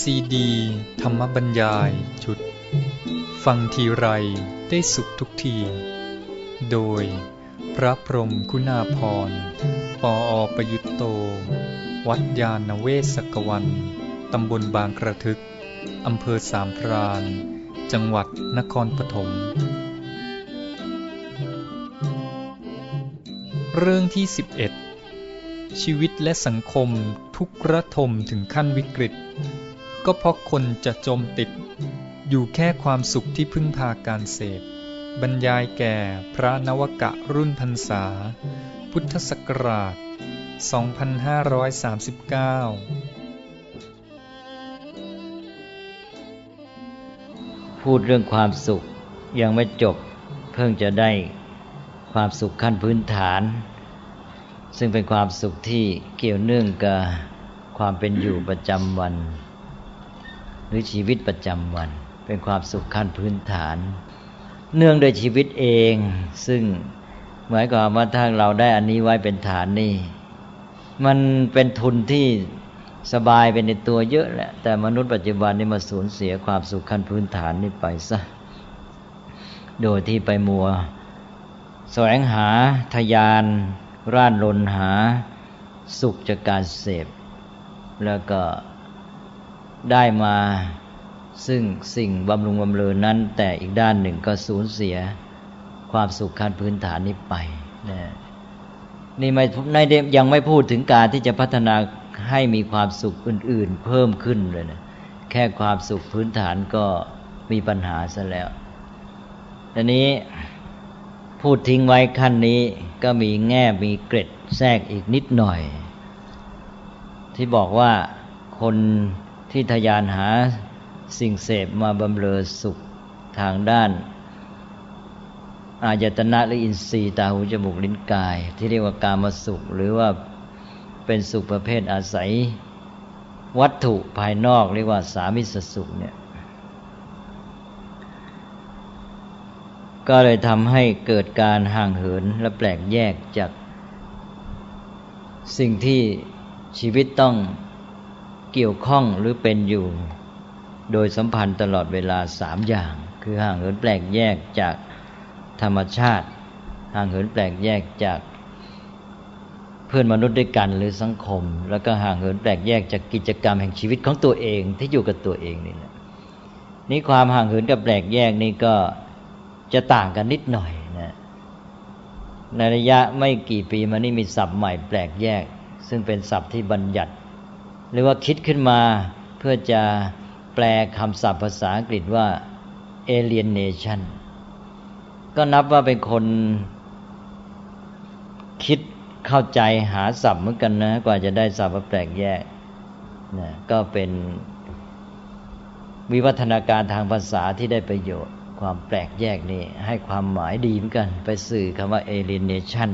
ซีดี ธรรมบรรยายชุด ฟังทีไรได้สุขทุกที โดยพระพรมคุณาพรปออประยุตโต วัดยาณเวศกวัน ตำบลบางกระทึก อำเภอสามพรานจังหวัดนครปฐม เรื่องที่ 11 ชีวิตและสังคมทุกระทมถึงขั้นวิกฤต ก็เพราะคนจะจมติด อยู่แค่ความสุขที่พึ่งพาการเสพ บรรยายแก่พระนวกะรุ่นพรรษา พุทธศักราช 2539 พูดเรื่องความสุขยังไม่จบ เพิ่งจะได้ความสุขขั้นพื้นฐาน ซึ่งเป็นความสุขที่เกี่ยวเนื่องกับความเป็นอยู่ประจำวัน หรือชีวิตประจำวัน เป็นความสุขขั้นพื้นฐาน เนื่องโดยชีวิตเอง ซึ่งหมายความว่าถ้าเราได้อันนี้ไว้เป็นฐานนี่มันเป็นทุนที่สบายเป็นในตัวเยอะแหละ แต่มนุษย์ปัจจุบันนี่มาสูญเสียความสุขขั้นพื้นฐานนี่ไปซะโดยที่ไปมัว แสวงหาทยาน ร่านรนหา สุขจากการเสพ แล้วก็ ได้มาซึ่งสิ่งบำรุงบำเรอนั้น แต่อีกด้านหนึ่งก็สูญเสียความสุขขั้นพื้นฐานนี้ไปนะนี่ไม่ในยังไม่พูดถึงการที่จะพัฒนาให้มีความสุขอื่น ๆ เพิ่มขึ้นเลยนะแค่ความสุขพื้นฐานก็มีปัญหาซะแล้วทีนี้พูดทิ้งไว้ขั้นนี้ก็มีแง่มีเกร็ดแทรกอีกนิดหน่อย ที่บอกว่าคน ที่ทยานหาสิ่งเสพมาบำเรอสุขทางด้าน อายตนะหรืออินทรีย์ตาหูจมูกลิ้นกาย ที่เรียกว่ากามสุข หรือว่าเป็นสุขประเภทอาศัย วัตถุภายนอกเรียกว่าสามิสสุขเนี่ยก็เลยทำให้เกิดการห่างเหินและแปลกแยกจาก สิ่งที่ชีวิตต้อง เกี่ยวข้องหรือเป็นอยู่ โดยสัมพันธ์ตลอดเวลาสามอย่าง คือห่างเหินแปลกแยกจากธรรมชาติ ห่างเหินแปลกแยกจากเพื่อนมนุษย์ด้วยกันหรือสังคม แล้วก็ห่างเหินแปลกแยกจากกิจกรรมแห่งชีวิตของตัวเองที่อยู่กับตัวเองนี่แหละนี่ความห่างเหินกับแปลกแยกนี่ก็จะต่างกันนิดหน่อยนะในระยะไม่กี่ปีมานี่มีศัพท์ใหม่แปลกแยก ซึ่งเป็นศัพท์ที่บัญญัติ หรือว่าคิดขึ้นมาเพื่อจะแปลคำศัพท์ภาษาอังกฤษว่า alienation ก็นับว่าเป็นคนคิดเข้าใจหาศัพท์เหมือนกันนะ กว่าจะได้ศัพท์แปลกแยกนะก็เป็นวิวัฒนาการทางภาษาที่ได้ประโยชน์ ความแปลกแยกนี่ให้ความหมายดีเหมือนกัน ไปสื่อคำว่า alienation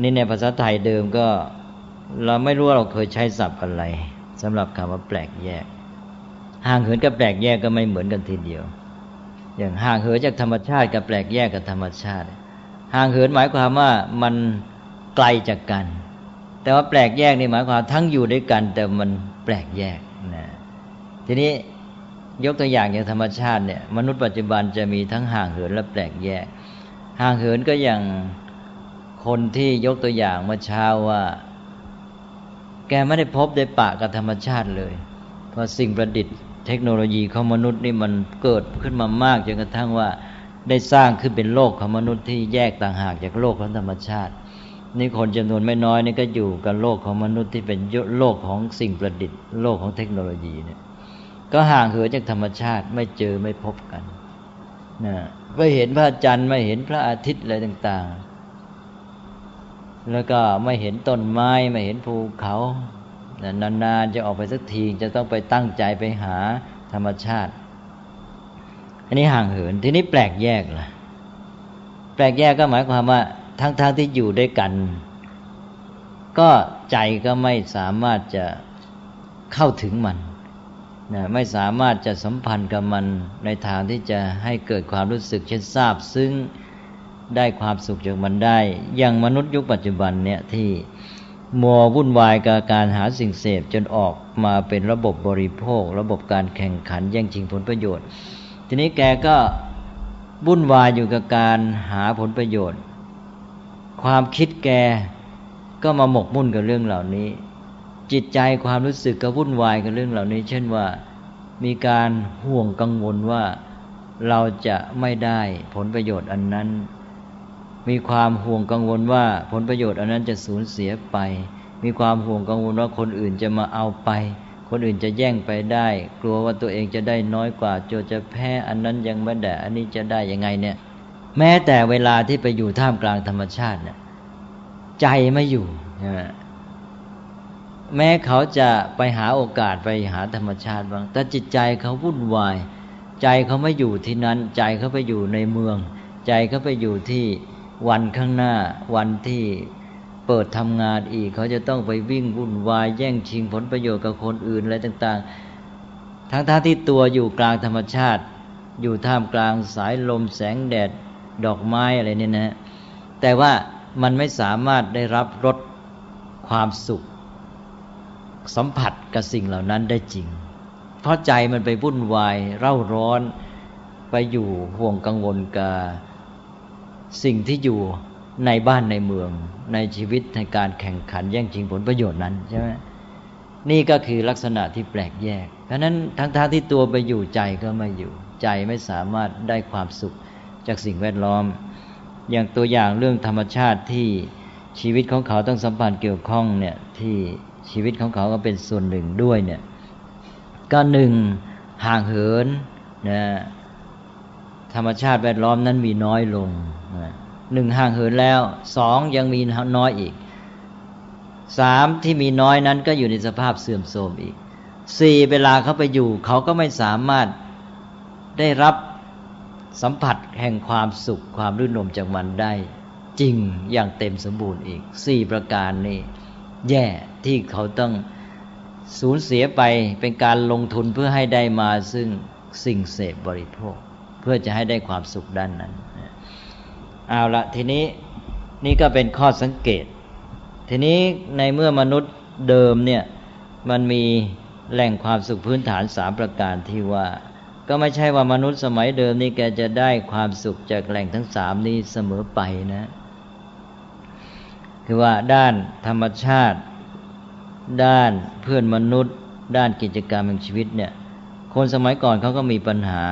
นี่ในภาษาไทยเดิมก็ เราไม่รู้ว่าเราเคยใช้ศัพท์อะไรสำหรับคำว่าแปลกแยก ห่างเหินกับแปลกแยกก็ไม่เหมือนกันทีเดียว อย่างห่างเหินจากธรรมชาติกับแปลกแยกกับธรรมชาติ ห่างเหินหมายความว่ามันไกลจากกัน แต่ว่าแปลกแยกนี่หมายความทั้งอยู่ด้วยกัน แต่มันแปลกแยกนะทีนี้ยกตัวอย่างอย่างธรรมชาติเนี่ยมนุษย์ปัจจุบันจะมีทั้งห่างเหินและแปลกแยก ห่างเหินก็อย่างคนที่ยกตัวอย่างเมื่อเช้าว่า แกไม่ได้พบได้ปะกับธรรมชาติเลย เพราะสิ่งประดิษฐ์เทคโนโลยีของมนุษย์นี่มันเกิดขึ้นมามากจนกระทั่งว่าได้สร้างขึ้นเป็นโลกของมนุษย์ที่แยกต่างหากจากโลกของธรรมชาติ นี่คนจำนวนไม่น้อยนี่ก็อยู่กับโลกของมนุษย์ที่เป็นโลกของสิ่งประดิษฐ์ โลกของเทคโนโลยีเนี่ย ก็ห่างเหินจากธรรมชาติไม่เจอไม่พบกันนะไม่เห็นพระจันทร์ไม่เห็นพระอาทิตย์อะไรต่าง ๆ แล้วก็ไม่เห็นต้นไม้ไม่เห็นภูเขานานๆจะออกไปสักทีจะต้องไปตั้งใจไปหาธรรมชาติ อันนี้ห่างเหินทีนี้แปลกแยกล่ะ แปลกแยกก็หมายความว่าทั้งๆทที่อยู่ด้วยกัน ก็ใจก็ไม่สามารถจะเข้าถึงมันนะไม่สามารถจะสัมพันธ์กับมันในทางที่จะให้เกิดความรู้สึกเช่นทราบซึ่ง ได้ความสุขจากมันได้ อย่างมนุษย์ยุคปัจจุบันเนี่ยที่มัววุ่นวายกับการหาสิ่งเสพจนออกมาเป็นระบบบริโภค ระบบการแข่งขันแย่งชิงผลประโยชน์ ทีนี้แกก็วุ่นวายอยู่กับการหาผลประโยชน์ ความคิดแกก็มาหมกมุ่นกับเรื่องเหล่านี้ จิตใจความรู้สึกก็วุ่นวายกับเรื่องเหล่านี้ เช่นว่ามีการห่วงกังวลว่าเราจะไม่ได้ผลประโยชน์อันนั้น มีความห่วงกังวลว่าผลประโยชน์อันนั้นจะสูญเสียไป มีความห่วงกังวลว่าคนอื่นจะมาเอาไป คนอื่นจะแย่งไปได้ กลัวว่าตัวเองจะได้น้อยกว่าโจจะแพ้อันนั้นยังไม่ได้อันนี้จะได้ยังไงเนี่ย แม้แต่เวลาที่ไปอยู่ท่ามกลางธรรมชาติเนี่ยใจไม่อยู่แม้เขาจะไปหาโอกาสไปหาธรรมชาติบ้างแต่จิตใจเขาวุ่นวาย ใจเขาไม่อยู่ที่นั้น ใจเขาไปอยู่ในเมือง ใจเขาไปอยู่ที่ วันข้างหน้าวันที่เปิดทำงานอีก เขาจะต้องไปวิ่งวุ่นวาย แย่งชิงผลประโยชน์กับคนอื่นอะไรต่าง ๆ ทั้งท่าที่ตัวอยู่กลางธรรมชาติ อยู่ท่ามกลางสายลมแสงแดดดอกไม้อะไรนี่นะ แต่ว่ามันไม่สามารถได้รับรสความสุข สัมผัสกับสิ่งเหล่านั้นได้จริง เพราะใจมันไปวุ่นวายเร่าร้อนไปอยู่ห่วงกังวลกับ สิ่งที่อยู่ในบ้านในเมืองในชีวิตในการแข่งขันแย่งชิงผลประโยชน์นั้นใช่ไหมนี่ก็คือลักษณะที่แปลกแยก เพราะนั้นทั้งท่าที่ตัวไปอยู่ใจก็ไม่อยู่ ใจไม่สามารถได้ความสุขจากสิ่งแวดล้อม อย่างตัวอย่างเรื่องธรรมชาติที่ชีวิตของเขาต้องสัมพันธ์เกี่ยวข้องเนี่ยที่ชีวิตของเขาก็เป็นส่วนหนึ่งด้วยเนี่ยก็หนึ่งห่างเหินนะธรรมชาติแวดล้อมนั้นมีน้อยลง หนึ่งห่างเหินแล้วสองยังมีน้อยอีกสามที่มีน้อยนั้นก็อยู่ในสภาพเสื่อมโทรมอีกสี่เวลาเขาไปอยู่ เขาก็ไม่สามารถได้รับสัมผัสแห่งความสุขความรื่นรมจากมันได้ จริงอย่างเต็มสมบูรณ์อีกสี่ประการนี้ แย่ที่เขาต้องสูญเสียไปเป็นการลงทุนเพื่อให้ได้มาซึ่งสิ่งเสพบริโภค เพื่อจะให้ได้ความสุขด้านนั้น เอาละทีนี้นี่ก็เป็นข้อสังเกต ทีนี้ในเมื่อมนุษย์เดิมเนี่ยมันมีแหล่งความสุขพื้นฐานสามประการที่ว่า ก็ไม่ใช่ว่ามนุษย์สมัยเดิมนี่แกจะได้ความสุขจากแหล่งทั้งสามนี้เสมอไปนะ คือว่าด้านธรรมชาติ ด้านเพื่อนมนุษย์ ด้านกิจกรรมแห่งชีวิตเนี่ยคนสมัยก่อนเขาก็มีปัญหา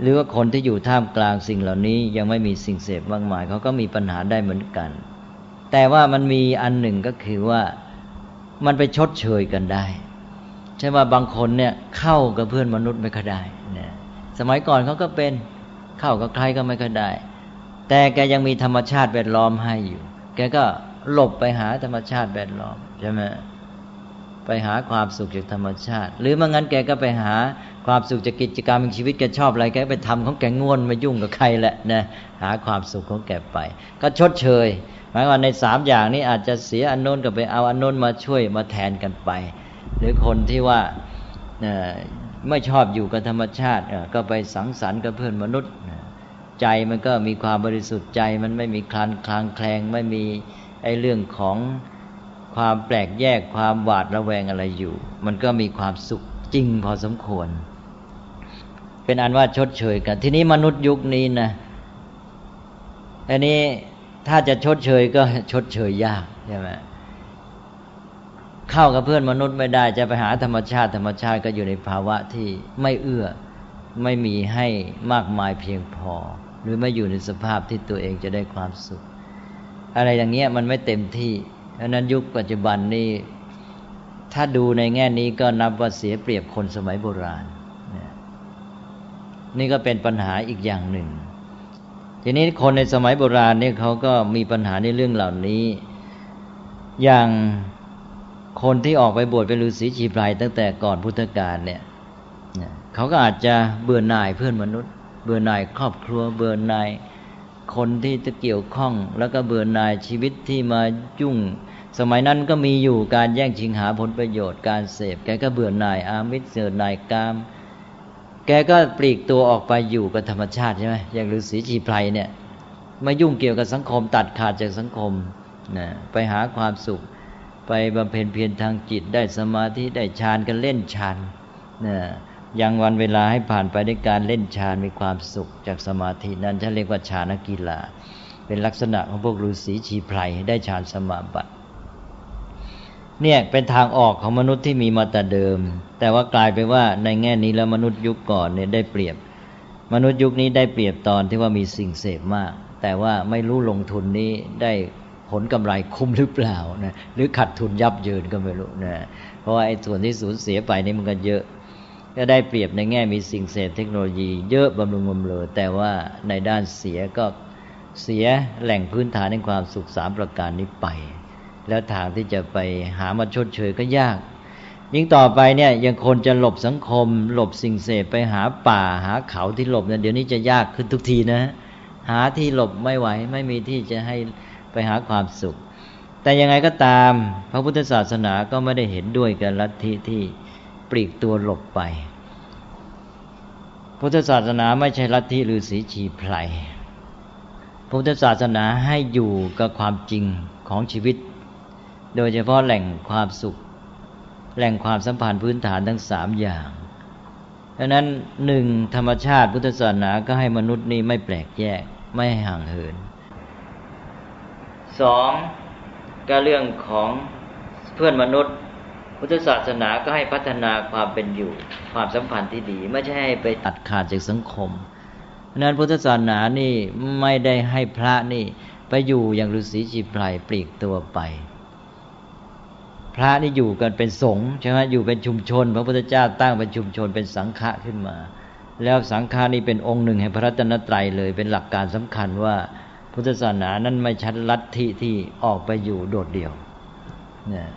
หรือว่าคนที่อยู่ท่ามกลางสิ่งเหล่านี้ยังไม่มีสิ่งเสพมากมายเขาก็มีปัญหาได้เหมือนกัน แต่ว่ามันมีอันหนึ่งก็คือว่ามันไปชดเชยกันได้ ใช่ว่าบางคนเนี่ยเข้ากับเพื่อนมนุษย์ไม่ค่อยได้เนี่ยสมัยก่อนเขาก็เป็นเข้ากับใครก็ไม่ค่อยได้ แต่แกยังมีธรรมชาติแวดล้อมให้อยู่ แกก็หลบไปหาธรรมชาติแวดล้อมใช่ไหมไปหาความสุขจากธรรมชาติ หรือมื่งั้นแกก็ไปหา ความสุขจากกิจกรรมชีวิตแกชอบอะไรแกไปทำของแกง่วนมายุ่งกับใครแหละนะหาความสุขของแกไป ก็ชดเชยหมายว่าในสามอย่างนี้อาจจะเสียอันโน้นก็ไปเอาอันโน้นมาช่วยมาแทนกันไป หรือคนที่ว่าไม่ชอบอยู่กับธรรมชาติก็ไปสังสรรค์กับเพื่อนมนุษย์ ใจมันก็มีความบริสุทธิ์ใจมันไม่มีคลานคลางแคลงไม่มีไอ้เรื่องของความแปลกแยกความหวาดระแวงอะไรอยู่ มันก็มีความสุขจริงพอสมควร เป็นอันว่าชดเชยกัน ทีนี้มนุษย์ยุคนี้นะอันนี้ถ้าจะชดเชยก็ชดเชยยากใช่ไหมเข้ากับเพื่อนมนุษย์ไม่ได้จะไปหาธรรมชาติ ธรรมชาติก็อยู่ในภาวะที่ไม่เอื้อไม่มีให้มากมายเพียงพอ หรือไม่อยู่ในสภาพที่ตัวเองจะได้ความสุข อะไรอย่างเงี้ยมันไม่เต็มที่เพราะนั้นยุคปัจจุบันนี้ถ้าดูในแง่นี้ก็นับว่าเสียเปรียบคนสมัยโบราณ นี่ก็เป็นปัญหาอีกอย่างหนึ่ง ทีนี้คนในสมัยโบราณเนี่ยเขาก็มีปัญหาในเรื่องเหล่านี้ อย่างคนที่ออกไปบวชเป็นฤาษีชีไพรตั้งแต่ก่อนพุทธกาลเนี่ยเขาก็อาจจะเบื่อหน่ายเพื่อนมนุษย์ เบื่อหน่ายครอบครัว เบื่อหน่ายคนที่จะเกี่ยวข้อง แล้วก็เบื่อหน่ายชีวิตที่มายุ่ง สมัยนั้นก็มีอยู่การแย่งชิงหาผลประโยชน์การเสพแกก็เบื่อหน่ายอามิตรเสื่อหน่ายกาม แกก็ปลีกตัวออกไปอยู่กับธรรมชาติใช่ไหมอย่างฤาษีชีไพรเนี่ยมายุ่งเกี่ยวกับสังคมตัดขาดจากสังคมนะไปหาความสุข ไปบำเพ็ญเพียรทางจิตได้สมาธิได้ฌานกันเล่นฌานนะยังวันเวลาให้ผ่านไปด้วยการเล่นฌานมีความสุขจากสมาธินั้นฉันเรียกว่าฌานกีฬา เป็นลักษณะของพวกฤาษีชีไพรได้ฌานสมาบัติ เนี่ยเป็นทางออกของมนุษย์ที่มีมาแต่เดิม แต่ว่ากลายไปว่าในแง่นี้แล้วมนุษย์ยุคก่อนเนี่ยได้เปรียบ มนุษย์ยุคนี้ได้เปรียบตอนที่ว่ามีสิ่งเสพมาก แต่ว่าไม่รู้ลงทุนนี้ได้ผลกำไรคุ้มหรือเปล่านะหรือขัดทุนยับเยินก็ไม่รู้นะเพราะว่าไอ้ส่วนที่สูญเสียไปนี่มันก็เยอะก็ได้เปรียบในแง่มีสิ่งเสพเทคโนโลยีเยอะบำรุงบำเรอแต่ว่าในด้านเสียก็เสียแหล่งพื้นฐานในความสุขสามประการนี้ไป แล้วทางที่จะไปหามาชดเชยก็ยาก ยิ่งต่อไปเนี่ยยังคนจะหลบสังคม หลบสิ่งเสพไปหาป่าหาเขาที่หลบเนี่ยเดี๋ยวนี้จะยากขึ้นทุกทีนะ หาที่หลบไม่ไหว ไม่มีที่จะให้ไปหาความสุข แต่ยังไงก็ตาม พระพุทธศาสนาก็ไม่ได้เห็นด้วยกับลัทธิที่ปลีกตัวหลบไป พุทธศาสนาไม่ใช่ลัทธิฤาษีชีไพรพุทธศาสนาให้อยู่กับความจริงของชีวิต โดยเฉพาะแหล่งความสุข แหล่งความสัมพันธ์พื้นฐานทั้งสามอย่างดังนั้นหนึ่งธรรมชาติพุทธศาสนาก็ให้มนุษย์นี้ไม่แปลกแยกไม่ห่างเหินสองก็เรื่องของเพื่อนมนุษย์ พุทธศาสนาก็ให้พัฒนาความเป็นอยู่ ความสัมพันธ์ที่ดี ไม่ใช่ให้ไปตัดขาดจากสังคมนั้นพุทธศาสนานี่ไม่ได้ให้พระนี่ไปอยู่อย่างฤาษีชีไพรปลีกตัวไป พระนี่อยู่กันเป็นสงฆ์ใช่ไหมอยู่เป็นชุมชน พระพุทธเจ้าตั้งเป็นชุมชนเป็นสังฆะขึ้นมา แล้วสังฆานี่เป็นองค์หนึ่งแห่งพระรัตนตรัยเลยเป็นหลักการสำคัญว่าพุทธศาสนานั้นไม่ชัดลัทธิที่ออกไปอยู่โดดเดี่ยวเนี่ย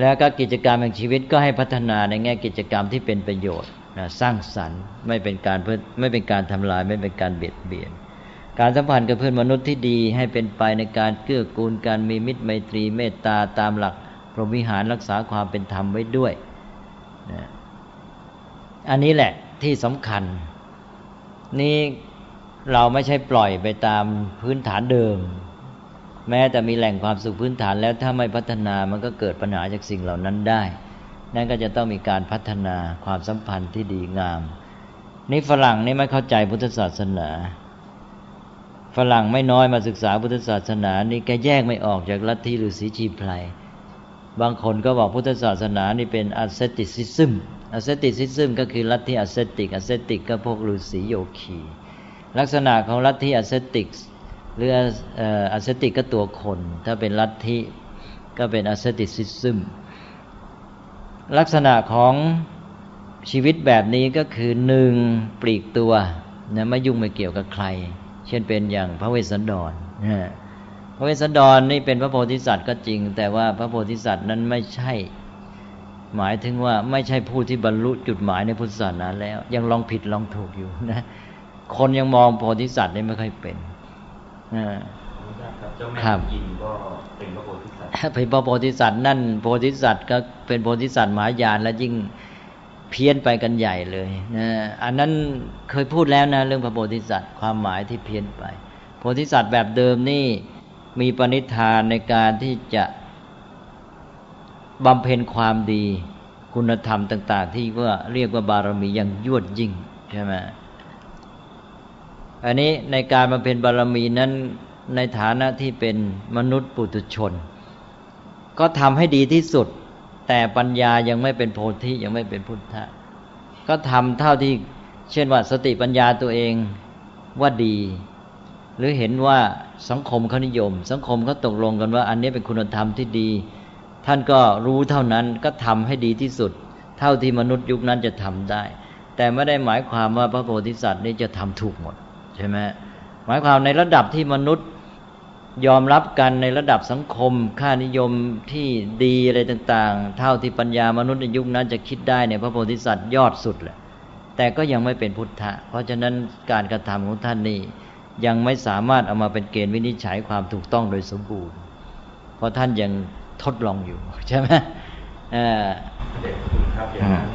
แล้วก็กิจกรรมแห่งชีวิตก็ให้พัฒนาในแง่กิจกรรมที่เป็นประโยชน์นะสร้างสรรค์ไม่เป็นการเพื่อไม่เป็นการทำลายไม่เป็นการเบียดเบียน การสัมพันธ์กับเพื่อนมนุษย์ที่ดีให้เป็นไปในการเกื้อกูลการมีมิตรไมตรีเมตตาตามหลักพรหมวิหารรักษาความเป็นธรรมไว้ด้วยนะอันนี้แหละที่สำคัญ นี่เราไม่ใช่ปล่อยไปตามพื้นฐานเดิม แม้แต่มีแหล่งความสุขพื้นฐานแล้วถ้าไม่พัฒนามันก็เกิดปัญหาจากสิ่งเหล่านั้นได้ นั่นก็จะต้องมีการพัฒนาความสัมพันธ์ที่ดีงาม นี่ฝรั่งนี่ไม่เข้าใจพุทธศาสนา ฝรั่งไม่น้อยมาศึกษาพุทธศาสนานี่แกแยกไม่ออกจากลัทธิฤาษีชีไพรบางคนก็บอกพุทธศาสนานี่เป็นอัสติซิซึมasceticism ก็คือลัทธิ ascetic ascetic ก็พวกฤาษีโยคีลักษณะของลัทธิ ascetic หรือ ascetic ก็ตัวคน ถ้าเป็นลัทธิก็เป็น asceticism ลักษณะของชีวิตแบบนี้ก็คือหนึ่งปลีกตัวนะไม่ยุ่งไม่เกี่ยวกับใคร เช่นเป็นอย่างพระเวสสันดรพระเวสสันดรนี่เป็นพระโพธิสัตว์ก็จริง แต่ว่าพระโพธิสัตว์นั้นไม่ใช่ หมายถึงว่าไม่ใช่ผู้ที่บรรลุจุดหมายในพุทธศาสนาแล้ว ยังลองผิดลองถูกอยู่นะ คนยังมองโพธิสัตว์นี่ไม่ค่อยเป็นครับยินก็เป็นพระโพธิสัตว์เป็นพระโพธิสัตว์นั่นโพธิสัตว์ก็เป็นโพธิสัตว์มหายานแล้วยิ่ง เพี้ยนไปกันใหญ่เลยนะอันนั้นเคยพูดแล้วนะเรื่องพระโพธิสัตว์ความหมายที่เพี้ยนไป โพธิสัตว์แบบเดิมนี่มีปณิธานในการที่จะบำเพ็ญความดีคุณธรรมต่าง ๆ ที่ว่าเรียกว่าบารมีอย่างยวดยิ่งใช่ไหมอันนี้ในการบำเพ็ญบารมีนั้นในฐานะที่เป็นมนุษย์ปุถุชน ก็ทำให้ดีที่สุด แต่ปัญญายังไม่เป็นโพธิยังไม่เป็นพุทธะ ก็ทำเท่าที่เช่นว่าสติปัญญาตัวเองว่าดี หรือเห็นว่าสังคมเขานิยม สังคมเขาตกลงกันว่า อันนี้เป็นคุณธรรมที่ดี ท่านก็รู้เท่านั้นก็ทำให้ดีที่สุด เท่าที่มนุษย์ยุคนั้นจะทำได้ แต่ไม่ได้หมายความว่าพระโพธิสัตว์นี่จะทำถูกหมดใช่ไหมหมายความในระดับที่มนุษย์ ยอมรับกันในระดับสังคม ค่านิยมที่ดีอะไรต่าง ๆ เท่าที่ปัญญามนุษย์ในยุคนั้นจะคิดได้เนี่ยพระโพธิสัตว์ยอดสุดแหละแต่ก็ยังไม่เป็นพุทธะ เพราะฉะนั้นการกระทำของท่านนี่ยังไม่สามารถเอามาเป็นเกณฑ์วินิจฉัยความถูกต้องโดยสมบูรณ์ เพราะท่านยังทดลองอยู่ใช่ไหมเออเด็กคุณครับอย่างนั้น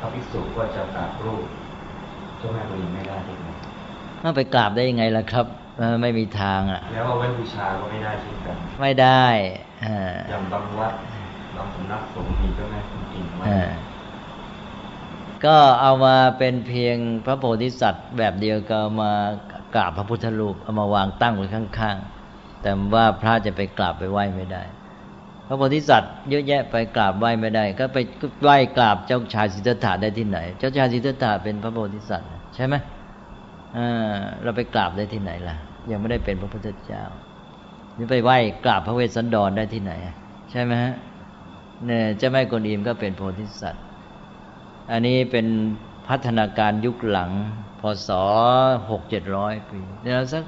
พระภิกษุก็จะกราบรูปเจ้าแม่ตัวเองไม่ได้ใช่ไหมไปกราบได้ยังไงล่ะครับ ไม่มีทางอะ แล้วเอาไว้บูชาก็ไม่ได้เช่นกันไม่ได้อย่างบางวัดบางสำนักสงฆ์มีเจ้าแม่คุณอินไว้ก็เอามาเป็นเพียงพระโพธิสัตว์ แบบเดียวก็มากราบพระพุทธรูปเอามาวางตั้งไว้ข้างๆ แต่ว่าพระจะไปกราบไปไหว้ไม่ได้ พระโพธิสัตว์เยอะแยะไปกราบไหว้ไม่ได้ ก็ไปไหว้กราบเจ้าชายสิทธัตถะได้ที่ไหน เจ้าชายสิทธัตถะเป็นพระโพธิสัตว์ใช่ไหม เราไปกราบได้ที่ไหนล่ะ ยังไม่ได้เป็นพระพุทธเจ้านี่ไปไหว้กราบพระเวสสันดรได้ที่ไหน ใช่ไหมฮะเนี่ยเจ้าแม่กวนอิมก็เป็นโพธิสัตว์ อันนี้เป็นพัฒนาการยุคหลังพศหกเจ็ดร้อยปีในเราสัก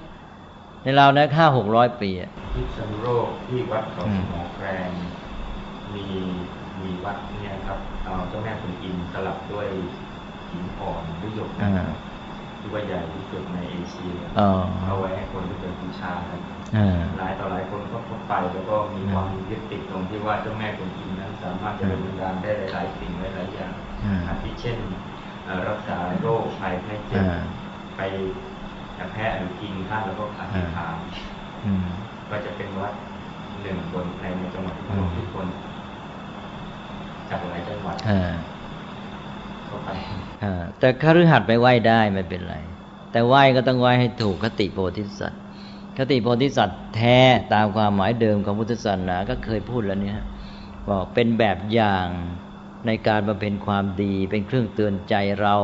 ในเรานะห้าหกร้อยปีอะที่สนุโรคที่วัดเขาหมอแกรงมีมีวัดเนี่ยครับเอาเจ้าแม่คุณอินสลับด้วยหินอ่อนด้วยหยก ที่ว่าใหญ่ที่สุดในเอเชียเอาไว้ให้คนที่เป็นบูชากันหลายต่อหลายคนก็พบไปแล้วก็มีความยึดติดตรงที่ว่าเจ้าแม่คนอินนั้นสามารถจะเป็นการได้หลายสิ่งหลายอย่างอาทิเช่นรักษาโรคภัยแค่เจ็บไปแพ้หรือกินท่านแล้วก็อธิษฐานก็จะเป็นวัดหนึ่งบนในจังหวัดทุกคนจากหลายจังหวัด เข้าไปแต่คฤหัสถ์ไปไหว้ได้ไม่เป็นไร แต่ไหว้ก็ต้องไหว้ให้ถูกคติโพธิสัตว์คติโพธิสัตว์แท้ตามความหมายเดิมของพุทธศาสนาก็เคยพูดแล้วเนี่ยบอกเป็นแบบอย่างในการบำเพ็ญความดีเป็นเครื่องเตือนใจเรา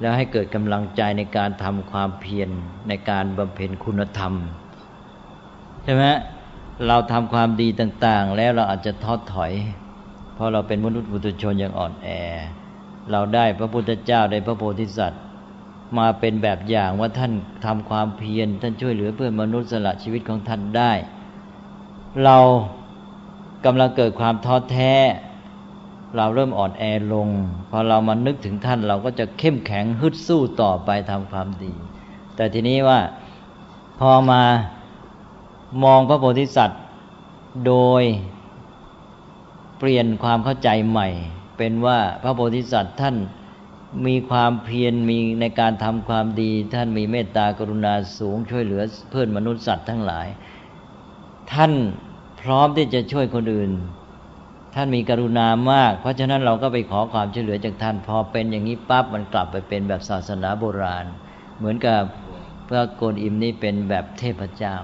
แล้วให้เกิดกำลังใจในการทำความเพียรในการบำเพ็ญคุณธรรมใช่ไหมเราทำความดีต่าง ๆ แล้วเราอาจจะท้อถอย เพราะเราเป็นมนุษย์บุตุชนอย่างอ่อนแอ เราได้พระพุทธเจ้าได้พระโพธิสัตว์ มาเป็นแบบอย่างว่าท่านทำความเพียรท่านช่วยเหลือเพื่อนมนุษย์สละชีวิตของท่านได้ เรากำลังเกิดความท้อแท้ เราเริ่มอ่อนแอลง พอเรามานึกถึงท่านเราก็จะเข้มแข็งฮึดสู้ต่อไปทำความดี แต่ทีนี้ว่าพอมามองพระโพธิสัตว์โดยเปลี่ยนความเข้าใจใหม่ เป็นว่าพระโพธิสัตว์ท่านมีความเพียรมีในการทำความดี ท่านมีเมตตากรุณาสูงช่วยเหลือเพื่อนมนุษย์สัตว์ทั้งหลาย ท่านพร้อมที่จะช่วยคนอื่น ท่านมีกรุณามาก เพราะฉะนั้นเราก็ไปขอความช่วยเหลือจากท่านพอเป็นอย่างนี้ปั๊บมันกลับไปเป็นแบบศาสนาโบราณ เหมือนกับพระโกนอิมนี่เป็นแบบเทพเจ้า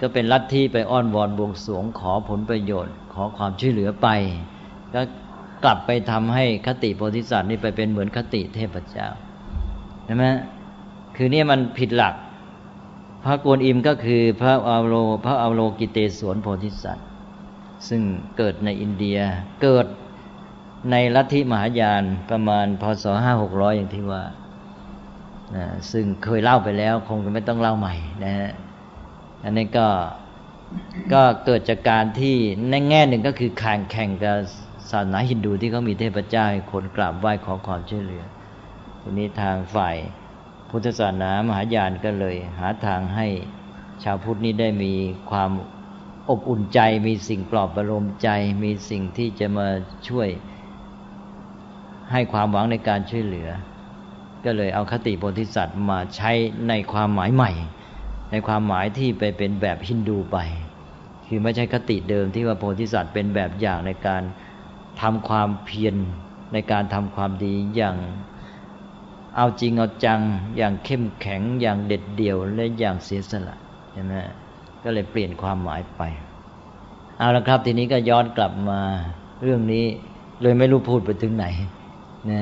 ก็เป็นลัทธิไปอ้อนวอนบวงสวงขอผลประโยชน์ ขอความช่วยเหลือไปก็ กลับไปทำให้คติโพธิสัตว์นี่ไปเป็นเหมือนคติเทพเจ้าใช่ไหมคือเนี่ยมันผิดหลัก พระกวนอิมก็คือพระอาโลพระอาโลกิเตศวนโพธิสัตว์ ซึ่งเกิดในอินเดียเกิดในลัทธิมหายานประมาณพศห้าหกร้อยอย่างที่ว่านะซึ่งเคยเล่าไปแล้ว คงจะไม่ต้องเล่าใหม่นะฮะอันนี้ก็ก็เกิดจากการที่ในแง่หนึ่งก็คือแข่งแข่งกับ ศาสนาฮินดูที่เขามีเทพเจ้าให้คนกราบไหว้ขอความช่วยเหลือทีนี้ทางฝ่ายพุทธศาสนามหายานก็เลย หาทางให้ชาวพุทธนี้ได้มีความอบอุ่นใจ มีสิ่งปลอบประโลมใจ มีสิ่งที่จะมาช่วยให้ความหวังในการช่วยเหลือ ก็เลยเอาคติโพธิสัตว์มาใช้ในความหมายใหม่ ในความหมายที่ไปเป็นแบบฮินดูไป คือไม่ใช่คติเดิมที่ว่าโพธิสัตว์เป็นแบบอย่างในการ ทำความเพียรในการทำความดีอย่างเอาจริงเอาจังอย่างเข้มแข็งอย่างเด็ดเดี่ยวและอย่างเสียสละใช่ไหมก็เลยเปลี่ยนความหมายไป เอาละครับทีนี้ก็ย้อนกลับมาเรื่องนี้เลยไม่รู้พูดไปถึงไหนนะ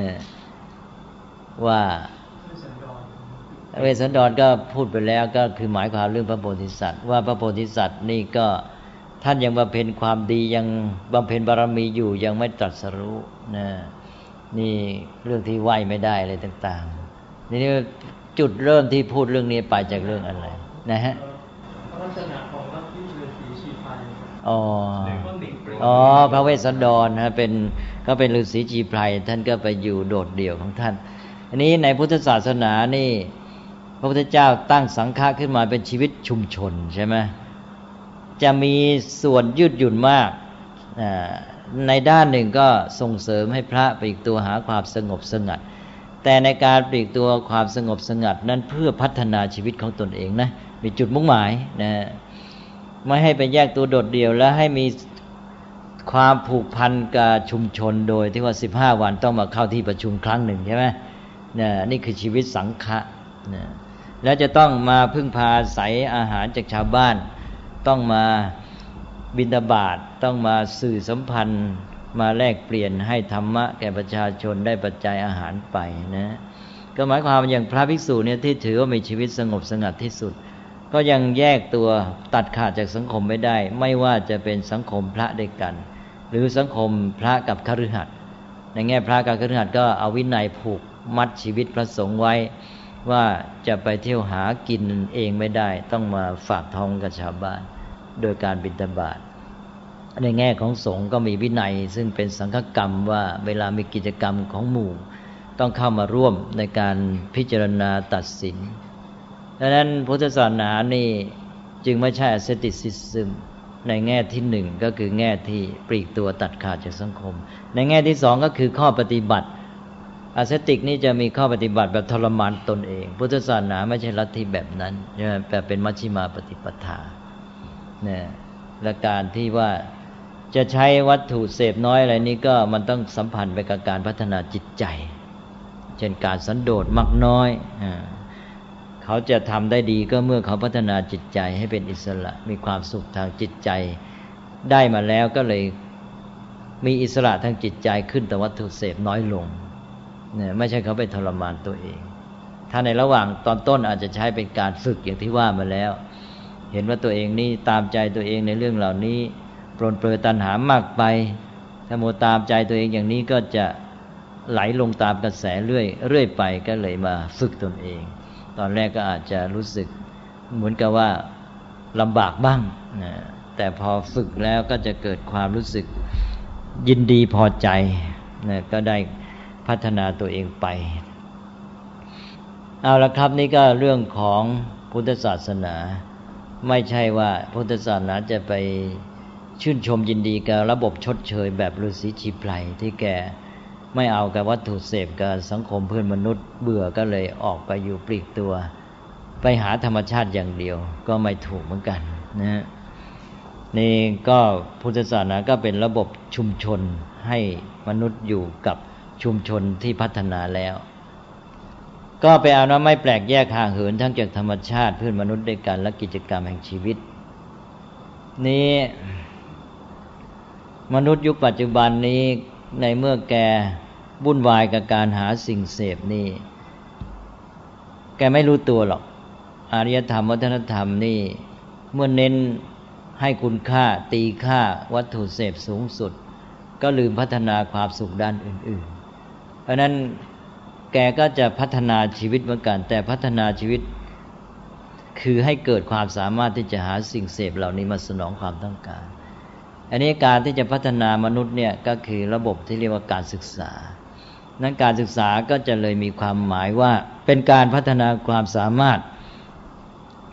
ว่าเวสสันดรก็พูดไปแล้วก็คือหมายความเรื่องพระโพธิสัตว์ ว่าพระโพธิสัตว์นี่ก็ ท่านยังบำเพ็ญความดียังบำเพ็ญบารมีอยู่ยังไม่ตรัสรู้นะนี่เรื่องที่ไหวไม่ได้อะไรต่างๆนี่จุดเริ่มที่พูดเรื่องนี้ไปจากเรื่องอะไรนะฮะลักษณะของลัทธิฤาษีชีพายอ๋ออ๋อพระเวสสันดรนะเป็นก็เป็นฤาษีจีไพรท่านก็ไปอยู่โดดเดี่ยวของท่าน อันนี้ในพุทธศาสนานี่ พระพุทธเจ้าตั้งสังฆะขึ้นมาเป็นชีวิตชุมชนใช่ไหม จะมีส่วนยืดหยุ่นมาก ในด้านหนึ่งก็ส่งเสริมให้พระปลีกตัวหาความสงบสงัด แต่ในการปลีกตัวความสงบสงัด นั้นเพื่อพัฒนาชีวิตของตนเองนะมีจุดมุ่งหมายนะไม่ให้ไปแยกตัวโดดเดี่ยวและให้มีความผูกพันกับชุมชนโดยที่ว่าสิบห้าวันต้องมาเข้าที่ประชุมครั้งหนึ่งใช่ไหมนี่นี่คือชีวิตสังฆะนะแล้วจะต้องมาพึ่งพาใสอาหารจากชาวบ้าน ต้องมาบินบาตต้องมาสื่อสัมพันธ์มาแลกเปลี่ยนให้ธรรมะแก่ประชาชนได้ปัจจัยอาหารไปนะ ก็หมายความอย่างพระภิกษุเนี่ยที่ถือว่ามีชีวิตสงบสงัดที่สุด ก็ยังแยกตัวตัดขาดจากสังคมไม่ได้ ไม่ว่าจะเป็นสังคมพระด้วยกัน หรือสังคมพระกับคฤหัสถ์ในแง่พระกับคฤหัสถ์ก็เอาวินัยผูกมัดชีวิตพระสงฆ์ไว้ ว่าจะไปเที่ยวหากินเองไม่ได้ ต้องมาฝากท้องกับชาวบ้าน โดยการบิณฑบาตในแง่ของสงฆ์ก็มีวินัย ซึ่งเป็นสังฆกรรมว่าเวลามีกิจกรรมของหมู่ ต้องเข้ามาร่วมในการพิจารณาตัดสินดังนั้นพุทธศาสนานี่จึงไม่ใช่อเซติซิซึมในแง่ที่หนึ่งก็คือแง่ที่ปลีกตัวตัดขาดจากสังคม ในแง่ที่สองก็คือข้อปฏิบัติอาเซติกนี่จะมีข้อปฏิบัติแบบทรมานตนเอง พุทธศาสนาไม่ใช่ลัทธิแบบนั้นแต่เป็นมัชฌิมาปฏิปทา เนี่ยและการที่ว่าจะใช้วัตถุเสพน้อยอะไรนี้ก็มันต้องสัมพันธ์ไปกับการพัฒนาจิตใจ เช่นการสันโดษมักน้อยเขาจะทำได้ดีก็เมื่อเขาพัฒนาจิตใจให้เป็นอิสระ มีความสุขทางจิตใจ ได้มาแล้วก็เลยมีอิสระทางจิตใจขึ้นแต่วัตถุเสพน้อยลงเนี่ยไม่ใช่เขาไปทรมานตัวเอง ถ้าในระหว่างตอนต้นอาจจะใช้เป็นการฝึกอย่างที่ว่ามาแล้ว เห็นว่าตัวเองนี่ตามใจตัวเองในเรื่องเหล่านี้ปรนเปรยตัณหามากไป ถ้าโมตามใจตัวเองอย่างนี้ก็จะไหลลงตามกระแสเรื่อยเรื่อยไปก็เลยมาฝึกตนเอง ตอนแรกก็อาจจะรู้สึกเหมือนกับว่าลำบากบ้างนะแต่พอฝึกแล้วก็จะเกิดความรู้สึกยินดีพอใจนะก็ได้พัฒนาตัวเองไป เอาละครับนี่ก็เรื่องของพุทธศาสนา ไม่ใช่ว่าพุทธศาสนาจะไปชื่นชมยินดีกับระบบชดเชยแบบฤาษีชีไพรที่แกไม่เอากับวัตถุเสพกับสังคมเพื่อนมนุษย์เบื่อก็เลยออกไปอยู่ปลีกตัว ไปหาธรรมชาติอย่างเดียวก็ไม่ถูกเหมือนกันนะนี่ก็พุทธศาสนาก็เป็นระบบชุมชนให้มนุษย์อยู่กับชุมชนที่พัฒนาแล้ว ก็ไปเอาว่าไม่แปลกแยกห่างเหินทั้งจากธรรมชาติเพื่อนมนุษย์ด้วยกันและกิจกรรมแห่งชีวิต นี้มนุษย์ยุคปัจจุบันนี้ในเมื่อแกวุ่นวายกับการหาสิ่งเสพนี่ แกไม่รู้ตัวหรอก อารยธรรมวัฒนธรรมนี่ เมื่อเน้นให้คุณค่าตีค่าวัตถุเสพสูงสุด ก็ลืมพัฒนาความสุขด้านอื่น ๆ เพราะนั้น กก็จะพัฒนาชีวิตเหมือนกัน แต่พัฒนาชีวิต คือให้เกิดความสามารถที่จะหาสิ่งเสพเหล่านี้มาสนองความต้องการ อันนี้การที่จะพัฒนามนุษย์เนี่ยก็คือระบบที่เรียกว่าการศึกษา นั้นการศึกษาก็จะเลยมีความหมายว่าเป็นการพัฒนาความสามารถ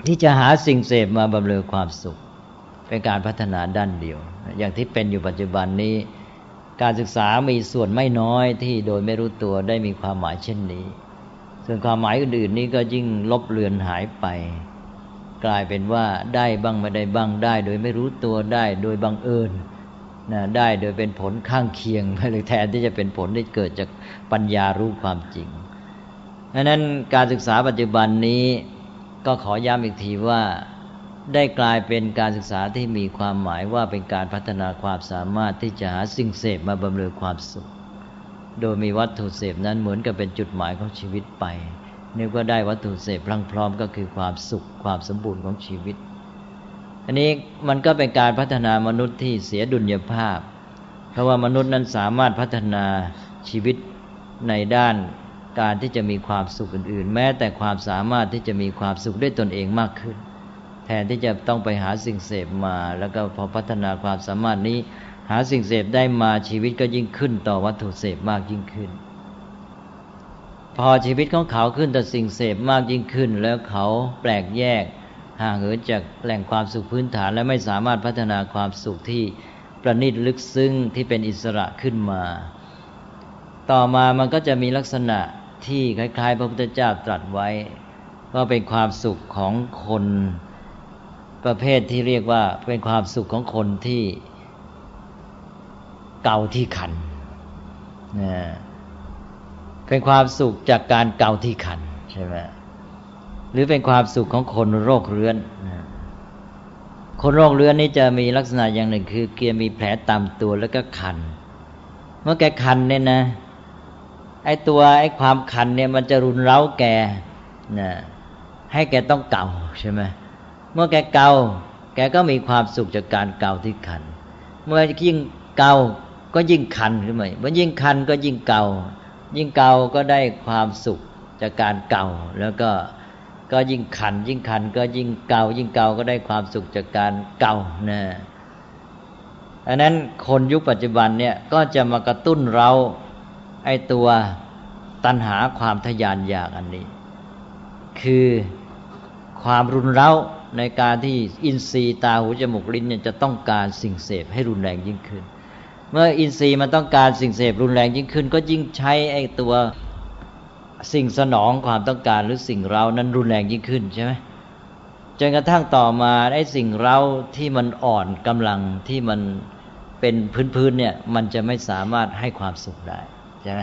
ที่จะหาสิ่งเสพมาบำเรอความสุข เป็นการพัฒนาด้านเดียว อย่างที่เป็นอยู่ปัจจุบันนี้ การศึกษามีส่วนไม่น้อยที่โดยไม่รู้ตัวได้มีความหมายเช่นนี้ ส่วนความหมายอื่นๆนี้ก็ยิ่งลบเลือนหายไป กลายเป็นว่าได้บ้างไม่ได้บ้างได้ โดยไม่รู้ตัวได้โดยบังเอิญนะได้โดยเป็นผลข้างเคียงหรือแทนที่จะเป็นผลที่เกิดจากปัญญารู้ความจริงดังนั้นการศึกษาปัจจุบันนี้ก็ขอย้ำอีกทีว่า ได้กลายเป็นการศึกษาที่มีความหมายว่าเป็นการพัฒนาความสามารถที่จะหาสิ่งเสพมาบำเรอความสุข โดยมีวัตถุเสพนั้นเหมือนกับเป็นจุดหมายของชีวิตไปนึกว่าได้วัตถุเสพพลังพร้อมก็คือความสุขความสมบูรณ์ของชีวิต อันนี้มันก็เป็นการพัฒนามนุษย์ที่เสียดุลยภาพ เพราะว่ามนุษย์นั้นสามารถพัฒนาชีวิตในด้านการที่จะมีความสุขอื่นๆ แม้แต่ความสามารถที่จะมีความสุขด้วยตนเองมากขึ้น แทนที่จะต้องไปหาสิ่งเสพมา แล้วก็พอพัฒนาความสามารถนี้ หาสิ่งเสพได้มาชีวิตก็ยิ่งขึ้นต่อวัตถุเสพมากยิ่งขึ้น พอชีวิตของเขาขึ้นแต่สิ่งเสพมากยิ่งขึ้น แล้วเขาแปลกแยกห่างเหินจากแหล่งความสุขพื้นฐาน และไม่สามารถพัฒนาความสุขที่ประณีตลึกซึ้งที่เป็นอิสระขึ้นมา ต่อมามันก็จะมีลักษณะที่คล้ายๆ พระพุทธเจ้าตรัสไว้ก็เป็นความสุขของคน ประเภทที่เรียกว่าเป็นความสุขของคนที่เกาที่ขันนะเป็นความสุขจากการเกาที่ขันใช่ไหมหรือเป็นความสุขของคนโรคเรื้อนนะคนโรคเรื้อนนี่จะมีลักษณะอย่างหนึ่ง คือเกียมีแผลตามตัวแล้วก็คัน เมื่อแกคันเนี่ยนะ ไอ้ตัวไอ้ความคันเนี่ยมันจะรุนเร้าแกนะให้แกต้องเก่าใช่ไหม เมื่อแกเกา แกก็มีความสุขจากการเกาที่คัน เมื่อยิ่งเกา ก็ยิ่งคันขึ้นมาเมื่อยิ่งคันก็ยิ่งเกา ยิ่งเกาก็ได้ความสุขจากการเกา แล้วก็ก็ยิ่งคัน ยิ่งคันก็ยิ่งเกา ยิ่งเกาก็ได้ความสุขจากการเกานะอันนั้นคนยุคปัจจุบันเนี่ยก็จะมากระตุ้นเราไอตัวตัณหาความทยานอยากอันนี้ คือความรุนเร้า ในการที่อินทรีย์ตาหูจมูกลิ้นเนี่ยจะต้องการสิ่งเสพให้รุนแรงยิ่งขึ้น เมื่ออินทรีย์มันต้องการสิ่งเสพรุนแรงยิ่งขึ้น ก็ยิ่งใช้ไอ้ตัวสิ่งสนองความต้องการหรือสิ่งเรานั้นรุนแรงยิ่งขึ้นใช่ไหมจนกระทั่งต่อมาไอ้สิ่งเราที่มันอ่อนกำลังที่มันเป็นพื้นๆเนี่ยมันจะไม่สามารถให้ความสุขได้ใช่ไหม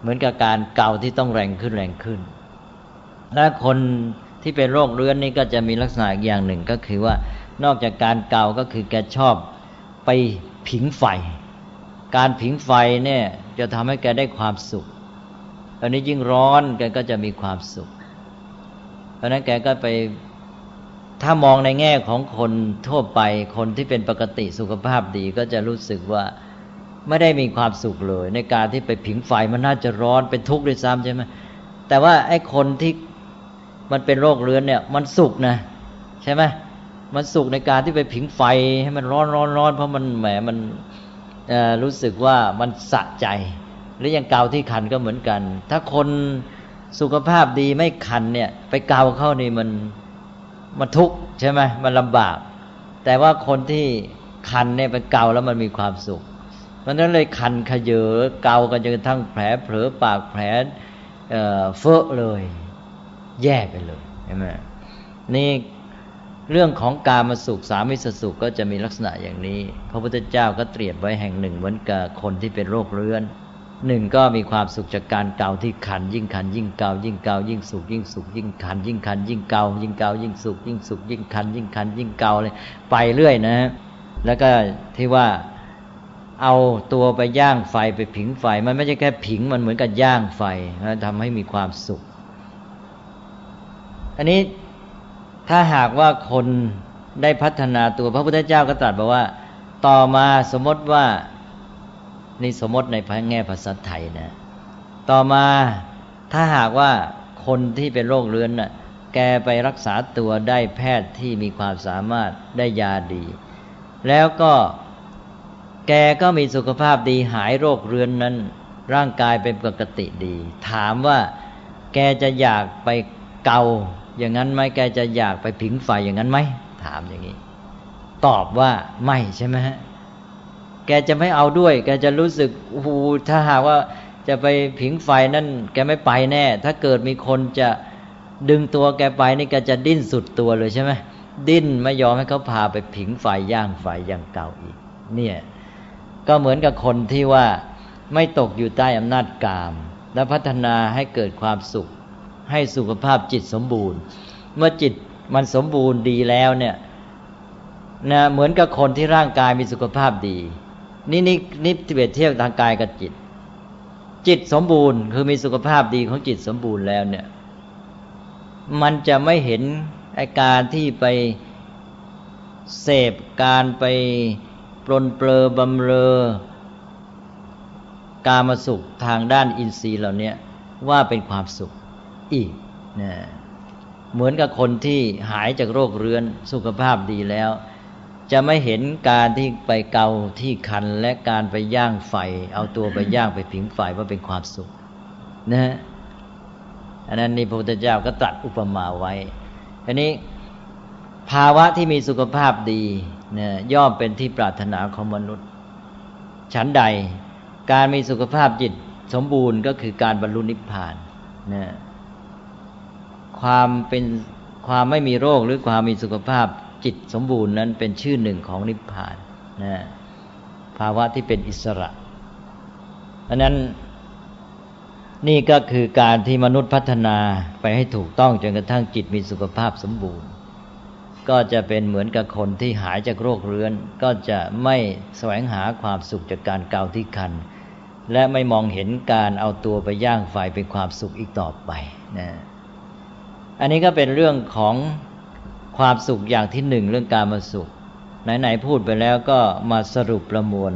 เหมือนกับการเก่าที่ต้องแรงขึ้นแรงขึ้นและคน ที่เป็นโรคเรื้อนนี่ก็จะมีลักษณะอย่างหนึ่งก็คือว่านอกจากการเกาก็คือแกชอบไปผิงไฟ การผิงไฟเนี่ยจะทำให้แกได้ความสุขอันนี้ยิ่งร้อนแกก็จะมีความสุข เพราะนั้นแกก็ไปถ้ามองในแง่ของคนทั่วไปคนที่เป็นปกติสุขภาพดีก็จะรู้สึกว่าไม่ได้มีความสุขเลย ในการที่ไปผิงไฟมันน่าจะร้อนเป็นทุกข์ด้วยซ้ำใช่ไหมแต่ว่าไอ้คนที่ มันเป็นโรคเรื้อนเนี่ย มันสุขนะใช่ไหมมันสุขในการที่ไปผิงไฟให้มันร้อนร้อนร้อนเพราะมันแหมมันรู้สึกว่ามันสะใจ หรืออย่างเกาที่คันก็เหมือนกัน ถ้าคนสุขภาพดีไม่คันเนี่ย ไปเกาเข้านี่มันมันทุกข์ใช่ไหมมันลำบาก แต่ว่าคนที่คันเนี่ยไปเกาแล้วมันมีความสุข เพราะนั้นเลยคันขยเยอเกากันจนกระทั่งแผลเผลอปากแผลเฟ้อเลย แย่ไปเลยใช่ไหมนี่เรื่องของการมาสุขสามิสสุขก็จะมีลักษณะอย่างนี้ พระพุทธเจ้าก็เตรียมไว้แห่งหนึ่งเหมือนกับคนที่เป็นโรคเรื้อนหนึ่งก็มีความสุขจากการเกาที่ขัน ยิ่งขัน ยิ่งเกายิ่งเกายิ่งสุขยิ่งสุขยิ่งขัน ยิ่งขัน ยิ่งเกายิ่งเกายิ่งสุขยิ่งสุขยิ่งขัน ยิ่งขัน ยิ่งเกาเลยไปเรื่อยนะ แล้วก็ที่ว่าเอาตัวไปย่างไฟไปผิงไฟ มันไม่ใช่แค่ผิงมันเหมือนกับย่างไฟนะทำให้มีความสุข อันนี้ถ้าหากว่าคนได้พัฒนาตัวพระพุทธเจ้าก็ตรัสบอกว่า ต่อมาสมมติว่านี่สมมติในแง่ภาษาไทยนะ ต่อมาถ้าหากว่าคนที่เป็นโรคเรื้อนน่ะ แกไปรักษาตัวได้แพทย์ที่มีความสามารถได้ยาดี แล้วก็แกก็มีสุขภาพดีหายโรคเรื้อนนั้น ร่างกายเป็นปกติดี ถามว่าแกจะอยากไปเกา อย่างนั้นไหมแกจะอยากไปผิงไฟอย่างนั้นไหมถามอย่างนี้ ตอบว่าไม่ใช่ไหมฮะแกจะไม่เอาด้วย แกจะรู้สึกโอ้โหถ้าหากว่าจะไปผิงไฟนั่น แกไม่ไปแน่ ถ้าเกิดมีคนจะดึงตัวแกไปนี่แกจะดิ้นสุดตัวเลยใช่ไหมดิ้นไม่ยอมให้เขาพาไปผิงไฟย่างไฟอย่างเก่าอีก เนี่ย ก็เหมือนกับคนที่ว่าไม่ตกอยู่ใต้อำนาจกาม และพัฒนาให้เกิดความสุข ให้สุขภาพจิตสมบูรณ์ เมื่อจิตมันสมบูรณ์ดีแล้วเนี่ยนะเหมือนกับคนที่ร่างกายมีสุขภาพดี นี่นี่นี่เปรียบเทียบทางกายกับจิต จิตสมบูรณ์ คือมีสุขภาพดีของจิตสมบูรณ์แล้วเนี่ย มันจะไม่เห็นอาการที่ไปเสพการไปปลนเปลือบำเรอการมาสุขทางด้านอินทรีย์เหล่านี้ว่าเป็นความสุข อีกนะเหมือนกับคนที่หายจากโรคเรื้อนสุขภาพดีแล้ว จะไม่เห็นการที่ไปเกาที่คันและการไปย่างไฟ เอาตัวไปย่างไปผิงไฟว่าเป็นความสุขนะอันนั้นนี่พระพุทธเจ้าก็ตรัสอุปมาไว้อันนี้ภาวะที่มีสุขภาพดีเนี่ยย่อมเป็นที่ปรารถนาของมนุษย์ฉันใด การมีสุขภาพจิตสมบูรณ์ก็คือการบรรลุนิพพานนะ ความเป็นความไม่มีโรคหรือความมีสุขภาพจิตสมบูรณ์นั้นเป็นชื่อหนึ่งของนิพพานนะภาวะที่เป็นอิสระอันนั้นนี่ก็คือการที่มนุษย์พัฒนาไปให้ถูกต้องจนกระทั่งจิตมีสุขภาพสมบูรณ์ ก็จะเป็นเหมือนกับคนที่หายจากโรคเรื้อน ก็จะไม่แสวงหาความสุขจากการเกาที่คัน และไม่มองเห็นการเอาตัวไปย่างไฟเป็นความสุขอีกต่อไปนะ อันนี้ก็เป็นเรื่องของความสุขอย่างที่หนึ่งเรื่องการมาสุข ไหนๆพูดไปแล้วก็มาสรุปประมวล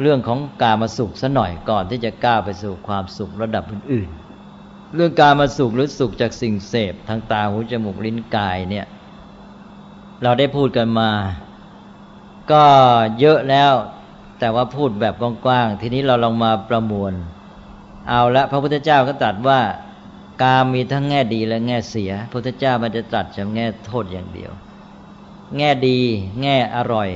เรื่องของการมาสุขซะหน่อยก่อนที่จะก้าวไปสู่ความสุขระดับอื่นๆ เรื่องการมาสุขหรือสุขจากสิ่งเสพทางตาหูจมูกลิ้นกายเนี่ยเราได้พูดกันมา ก็เยอะแล้วแต่ว่าพูดแบบกว้างๆ ทีนี้เราลองมาประมวล เอาละพระพุทธเจ้าก็ตรัสว่า กามมีทั้งแง่ดีและแง่เสียพระพุทธเจ้ามันจะตรัสเฉพาะแง่โทษอย่างเดียว แง่ดี แง่อร่อย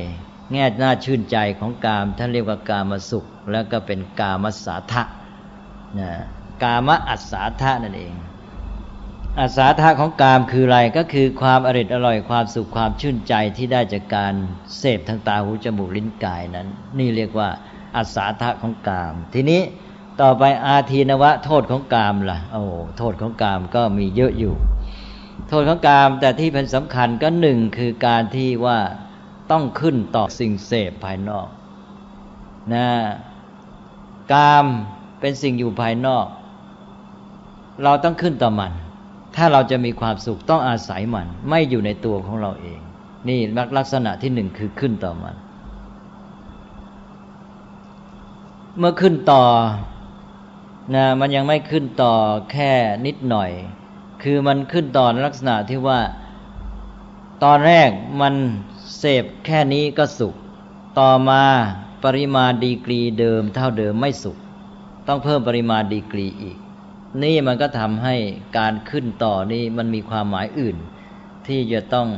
แง่น่าชื่นใจของกามท่านเรียกว่ากามสุข แล้วก็เป็นกามสาทะนะกามอัศาทะนั่นเองอัศาทะของกามคืออะไรก็คือความอริดอร่อยความสุขความชื่นใจที่ได้จากการเสพทางตาหูจมูกลิ้นกายนั้น นี่เรียกว่าอัศาทะของกาม ทีนี้ ต่อไปอาทีนวะ โทษของกามล่ะ โอ้โทษของกามก็มีเยอะอยู่ โทษของกามแต่ที่เป็นสำคัญก็หนึ่งคือการที่ว่าต้องขึ้นต่อสิ่งเสพภายนอกนะกามเป็นสิ่งอยู่ภายนอก เราต้องขึ้นต่อมัน ถ้าเราจะมีความสุขต้องอาศัยมัน ไม่อยู่ในตัวของเราเอง นี่ลักษณะที่หนึ่งคือขึ้นต่อมัน เมื่อขึ้นต่อ นะมันยังไม่ขึ้นต่อแค่นิดหน่อย คือมันขึ้นต่อนลักษณะที่ว่า ตอนแรกมันเสพแค่นี้ก็สุข ต่อมาปริมาณดีกรีเดิมเท่าเดิมไม่สุข ต้องเพิ่มปริมาณดีกรีอีก นี่มันก็ทำให้การขึ้นต่อนี้มันมีความหมายอื่น ที่จะต้อง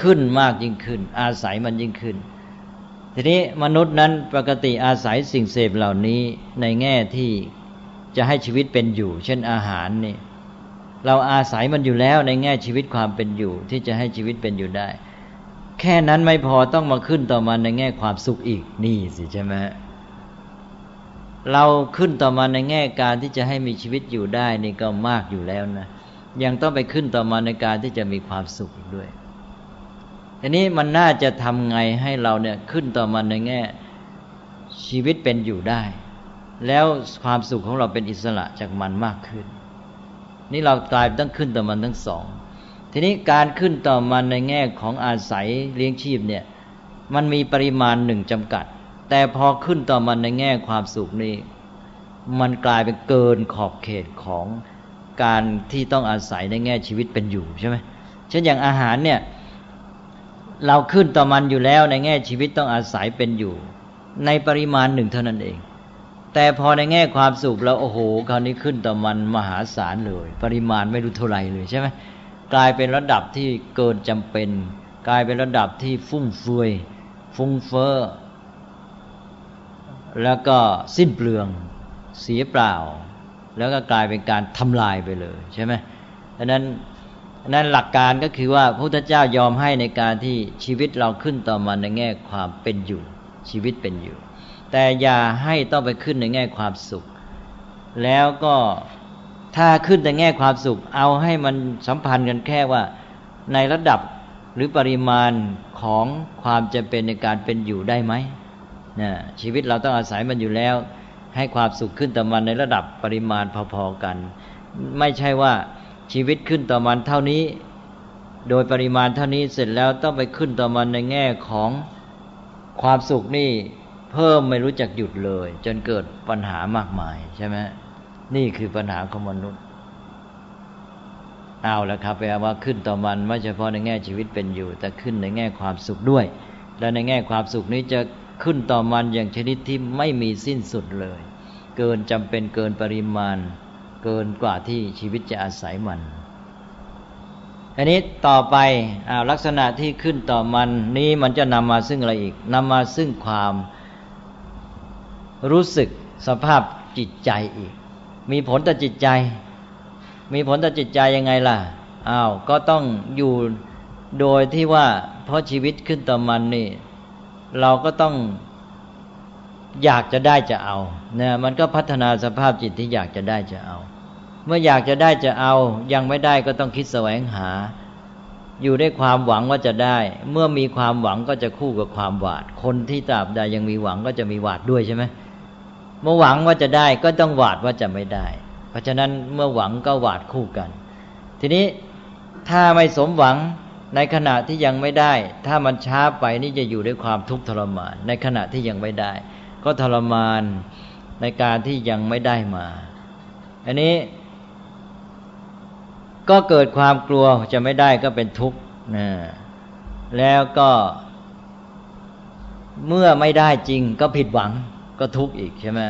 ขึ้นมากยิ่งขึ้น อาศัยมันยิ่งขึ้น ทีนี้มนุษย์นั้นปกติอาศัยสิ่งเสพเหล่านี้ในแง่ที่จะให้ชีวิตเป็นอยู่ เช่นอาหารนี่เราอาศัยมันอยู่แล้วในแง่ชีวิตความเป็นอยู่ ที่จะให้ชีวิตเป็นอยู่ได้ แค่นั้นไม่พอต้องมาขึ้นต่อมาในแง่ความสุขอีกนี่สิใช่ไหมเราขึ้นต่อมาในแง่การที่จะให้มีชีวิตอยู่ได้นี่ก็มากอยู่แล้วนะยังต้องไปขึ้นต่อมาในการที่จะมีความสุขอีกด้วย ทีนี้มันน่าจะทำไงให้เราเนี่ยขึ้นต่อมาในแง่ ชีวิตเป็นอยู่ได้ แล้วความสุขของเราเป็นอิสระจากมันมากขึ้น นี่เรากลายต้องขึ้นต่อมันทั้งสอง ทีนี้การขึ้นต่อมันในแง่ของอาศัยเลี้ยงชีพเนี่ย มันมีปริมาณหนึ่งจำกัด แต่พอขึ้นต่อมันในแง่ความสุขนี่มันกลายเป็นเกินขอบเขตของการที่ต้องอาศัยในแง่ชีวิตเป็นอยู่ใช่ไหมเช่นอย่างอาหารเนี่ย เราขึ้นต่อมันอยู่แล้วในแง่ชีวิตต้องอาศัยเป็นอยู่ ในปริมาณหนึ่งเท่านั้นเอง แต่พอในแง่ความสุขแล้วโอ้โห คราวนี้ขึ้นต่อมันมหาศาลเลย ปริมาณไม่รู้เท่าไหร่เลยใช่ไหมกลายเป็นระดับที่เกินจำเป็น กลายเป็นระดับที่ฟุ่มเฟือยฟุ้งเฟ้อแล้วก็สิ้นเปลืองเสียเปล่า แล้วก็กลายเป็นการทำลายไปเลยใช่ไหมดังนั้น นั้นหลักการก็คือว่าพระพุทธเจ้ายอมให้ในการที่ชีวิตเราขึ้นต่อมาในแง่ความเป็นอยู่ ชีวิตเป็นอยู่ แต่อย่าให้ต้องไปขึ้นในแง่ความสุข แล้วก็ถ้าขึ้นในแง่ความสุข เอาให้มันสัมพันธ์กันแค่ว่าในระดับหรือปริมาณของความจะเป็นในการเป็นอยู่ได้ไหมนะชีวิตเราต้องอาศัยมันอยู่แล้ว ให้ความสุขขึ้นต่อมันในระดับปริมาณพอๆกัน ไม่ใช่ว่า ชีวิตขึ้นต่อมันเท่านี้ โดยปริมาณเท่านี้เสร็จแล้วต้องไปขึ้นต่อมันในแง่ของความสุขนี่เพิ่มไม่รู้จักหยุดเลย จนเกิดปัญหามากมายใช่ไหมนี่คือปัญหาของมนุษย์ เอาแล้วครับแปลว่าขึ้นต่อมันไม่เฉพาะในแง่ชีวิตเป็นอยู่ แต่ขึ้นในแง่ความสุขด้วย และในแง่ความสุขนี้จะขึ้นต่อมันอย่างชนิดที่ไม่มีสิ้นสุดเลย เกินจำเป็นเกินปริมาณ เกินกว่าที่ชีวิตจะอาศัยมันอันนี้ต่อไปอาลักษณะที่ขึ้นต่อมันนี้มันจะนำมาซึ่งอะไรอีกนำมาซึ่งความรู้สึกสภาพจิตใจอีก มีผลต่อจิตใจ มีผลต่อจิตใจยังไงล่ะอ้าวก็ต้องอยู่โดยที่ว่าเพราะชีวิตขึ้นต่อมันนี่ เราก็ต้อง อยากจะได้จะเอาเนี่ยมันก็พัฒนาสภาพจิตที่อยากจะได้จะเอา เมื่ออยากจะได้จะเอา ยังไม่ได้ก็ต้องคิดแสวงหา อยู่ด้วยความหวังว่าจะได้ เมื่อมีความหวังก็จะคู่กับความหวาด คนที่ตราบใดยังมีหวังก็จะมีหวาดด้วยใช่ไหมเมื่อหวังว่าจะได้ก็ต้องหวาดว่าจะไม่ได้ เพราะฉะนั้นเมื่อหวังก็หวาดคู่กัน ทีนี้ถ้าไม่สมหวังในขณะที่ยังไม่ได้ ถ้ามันช้าไปนี่จะอยู่ด้วยความทุกข์ทรมานในขณะที่ยังไม่ได้ ก็ทรมานในการที่ยังไม่ได้มา อันนี้ ก็เกิดความกลัวจะไม่ได้ก็เป็นทุกข์นะแล้วก็เมื่อไม่ได้จริงก็ผิดหวังก็ทุกข์อีกใช่ไหม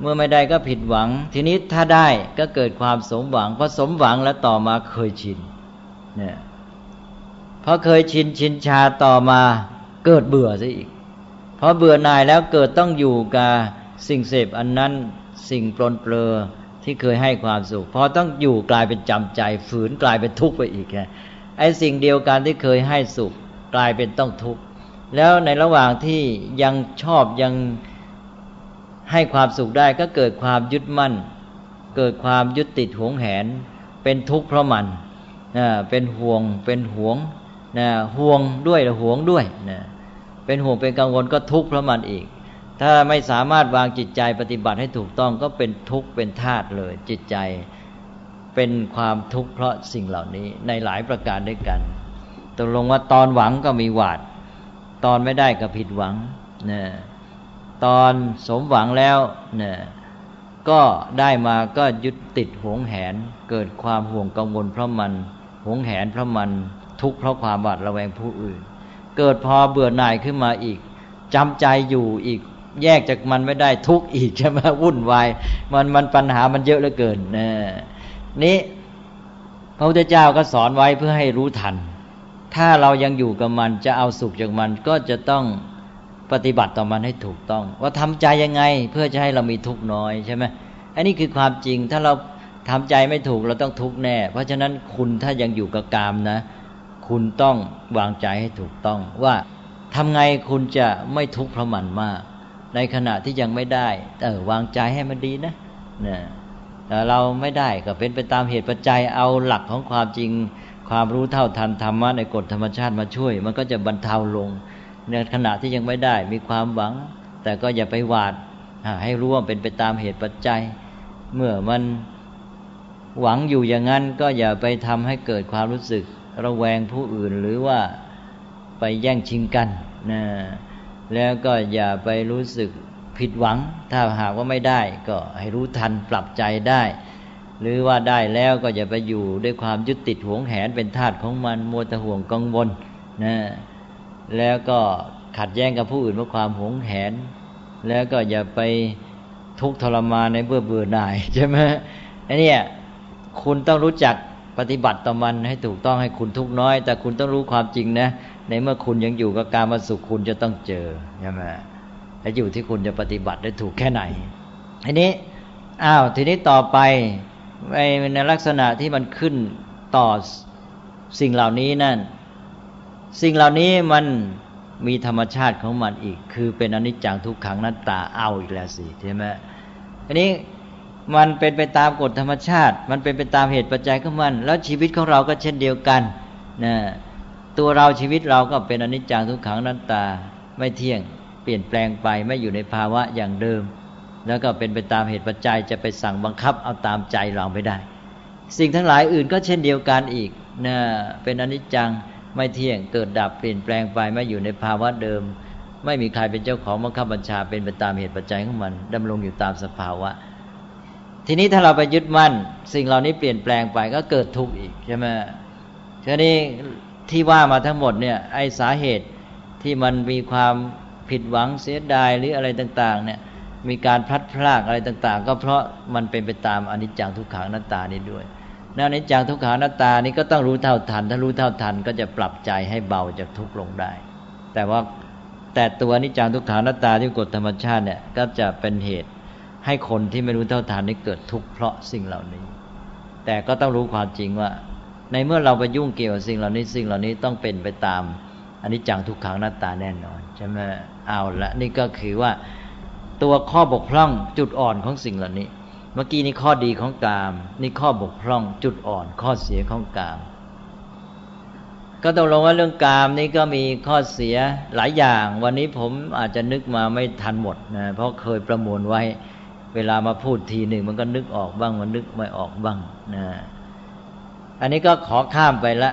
เมื่อไม่ได้ก็ผิดหวัง ทีนี้ถ้าได้ก็เกิดความสมหวังพอสมหวังแล้วต่อมาเคยชินเนี่ยพอเคยชินชินชาต่อมาเกิดเบื่อซะอีก อเบื่อหน่ายแล้วเกิดต้องอยู่กับสิ่งเสพอันนั้นสิ่งปลนเปลือที่เคยให้ความสุขพอต้องอยู่กลายเป็นจำใจ ฝืนกลายเป็นทุกข์ไปอีกแค่ไอ้สิ่งเดียวกันที่เคยให้สุขกลายเป็นต้องทุกข์แล้วในระหว่างที่ยังชอบยังให้ความสุขได้ก็เกิดความยึดมั่น เกิดความยึดติดหวงแหน เป็นทุกข์เพราะมันนะเป็นห่วงเป็นห่วงนะห่วงด้วยห่วงด้วยนะ เป็นห่วงเป็นกังวลก็ทุกข์เพราะมันอีก ถ้าไม่สามารถวางจิตใจปฏิบัติให้ถูกต้องก็เป็นทุกข์เป็นธาตุเลย จิตใจเป็นความทุกข์เพราะสิ่งเหล่านี้ในหลายประการด้วยกันตกลงว่าตอนหวังก็มีหวาด ตอนไม่ได้ก็ผิดหวังนะตอนสมหวังแล้วนะก็ได้มาก็ยึดติดหวงแหน เกิดความห่วงกังวลเพราะมันหวงแหนเพราะมันทุกข์เพราะความหวาดระแวงผู้อื่น เกิดพอเบื่อหน่ายขึ้นมาอีกจำใจอยู่อีกแยกจากมันไม่ได้ทุกข์อีกใช่ไหมวุ่นวายมันมันปัญหามันเยอะเหลือเกินนะนี้พระพุทธเจ้าก็สอนไว้เพื่อให้รู้ทัน ถ้าเรายังอยู่กับมันจะเอาสุขจากมันก็จะต้องปฏิบัติต่อมันให้ถูกต้อง ว่าทำใจยังไงเพื่อจะให้เรามีทุกข์น้อยใช่ไหมอันนี้คือความจริงถ้าเราทำใจไม่ถูกเราต้องทุกข์แน่ เพราะฉะนั้นคุณถ้ายังอยู่กับกามนะ คุณต้องวางใจให้ถูกต้องว่าทำไงคุณจะไม่ทุกข์เพราะมันมาก ในขณะที่ยังไม่ได้เออวางใจให้มันดีนะนะแต่เราไม่ได้ก็เป็นไปตามเหตุปัจจัยเอาหลักของความจริง ความรู้เท่าทันธรรมะในกฎธรรมชาติมาช่วย มันก็จะบรรเทาลง ในขณะที่ยังไม่ได้มีความหวัง แต่ก็อย่าไปหวาดให้รู้ว่าเป็นไปตามเหตุปัจจัย เมื่อมันหวังอยู่อย่างนั้นก็อย่าไปทำให้เกิดความรู้สึก ระแวงผู้อื่นหรือว่าไปแย่งชิงกันนะแล้วก็อย่าไปรู้สึกผิดหวัง ถ้าหากว่าไม่ได้ ก็ให้รู้ทันปรับใจได้ หรือว่าได้แล้วก็อย่าไปอยู่ด้วยความยึดติดหวงแหนเป็นทาสของมันมัวแต่ห่วงกังวลนะแล้วก็ขัดแย้งกับผู้อื่นเพราะความหวงแหน แล้วก็อย่าไปทุกข์ทรมานในเบื่อเบื่อหน่ายใช่ไหมไอ้นี่คุณต้องรู้จัก ปฏิบัติต่อมันให้ถูกต้องให้คุณทุกน้อย แต่คุณต้องรู้ความจริงนะ ในเมื่อคุณยังอยู่กับการมาสุขคุณจะต้องเจอใช่ไหมและอยู่ที่คุณจะปฏิบัติได้ถูกแค่ไหนทีนี้อ้าวทีนี้ต่อไปในลักษณะที่มันขึ้นต่อสิ่งเหล่านี้นั่น สิ่งเหล่านี้มันมีธรรมชาติของมันอีก คือเป็นอนิจจังทุกขังนัตตาเอาอีกแล้วสิใช่ไหมอันนี้ มันเป็นไปตามกฎธรรมชาติ มันเป็นไปตามเหตุปัจจัยของมัน แล้วชีวิตของเราก็เช่นเดียวกันนะตัวเราชีวิตเราก็เป็นอนิจจังทุกขังนัตตาไม่เที่ยงเปลี่ยนแปลงไปไม่อยู่ในภาวะอย่างเดิม แล้วก็เป็นไปตามเหตุปัจจัยจะไปสั่งบังคับเอาตามใจเราไม่ได้ สิ่งทั้งหลายอื่นก็เช่นเดียวกันอีกนะเป็นอนิจจังไม่เที่ยงเกิดดับเปลี่ยนแปลงไปไม่อยู่ในภาวะเดิม ไม่มีใครเป็นเจ้าของบังคับบัญชาเป็นไปตามเหตุปัจจัยของมันดำรงอยู่ตามสภาวะ ทีนี้ถ้าเราไปยึดมั่น สิ่งเหล่านี้เปลี่ยนแปลงไปก็เกิดทุกข์อีกใช่ไหมทีนี้ที่ว่ามาทั้งหมดเนี่ยไอสาเหตุที่มันมีความผิดหวังเสียดายหรืออะไรต่างๆเนี่ยมีการพลัดพรากอะไรต่าง ๆ ก็เพราะมันเป็นไปตามอนิจจังทุกขังนัตตานี้ด้วยนอนิจจังทุกขังนัตตานี้ก็ต้องรู้เท่าทัน ถ้ารู้เท่าทันก็จะปรับใจให้เบาจากทุกข์ลงได้ แต่ว่าแต่ตัวอนิจจังทุกขังนัตตาที่กฎธรรมชาติเนี่ยก็จะเป็นเหตุ ให้คนที่ไม่รู้เท่าทานนี้เกิดทุกข์เพราะสิ่งเหล่านี้ แต่ก็ต้องรู้ความจริงว่า ในเมื่อเราไปยุ่งเกี่ยวกับสิ่งเหล่านี้สิ่งเหล่านี้ต้องเป็นไปตามอันนี้จังทุกขังหน้าตาแน่นอนใช่ไหมเอาละนี่ก็คือว่าตัวข้อบกพร่องจุดอ่อนของสิ่งเหล่านี้ เมื่อกี้นี่ข้อดีของกาม นี่ข้อบกพร่องจุดอ่อน ข้อเสียของกาม ก็ตกลงว่าเรื่องกามนี่ก็มีข้อเสียหลายอย่าง วันนี้ผมอาจจะนึกมาไม่ทันหมดนะเพราะเคยประมวลไว้ เวลามาพูดทีหนึ่งมันก็นึกออกบ้าง มันนึกไม่ออกบ้างนะอันนี้ก็ขอข้ามไปละ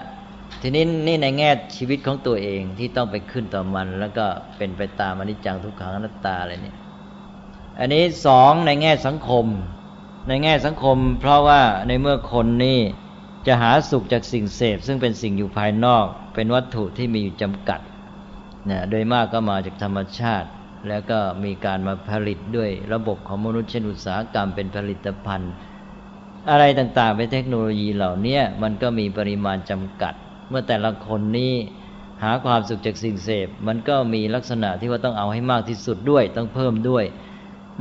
ทีนี้นี่ในแง่ชีวิตของตัวเองที่ต้องไปขึ้นต่อมัน แล้วก็เป็นไปตามอนิจจังทุกขังอนัตตาอะไรเนี่ย อันนี้สองในแง่สังคม ในแง่สังคม เพราะว่าในเมื่อคนนี่จะหาสุขจากสิ่งเสพ ซึ่งเป็นสิ่งอยู่ภายนอก เป็นวัตถุที่มีอยู่จำกัดนะโดยมากก็มาจากธรรมชาติ แล้วก็มีการมาผลิตด้วยระบบของมนุษย์เช่นอุตสาหกรรมเป็นผลิตภัณฑ์ อะไรต่างๆเป็นเทคโนโลยีเหล่านี้มันก็มีปริมาณจำกัด เมื่อแต่ละคนนี้หาความสุขจากสิ่งเสพ มันก็มีลักษณะที่ว่าต้องเอาให้มากที่สุดด้วย ต้องเพิ่มด้วย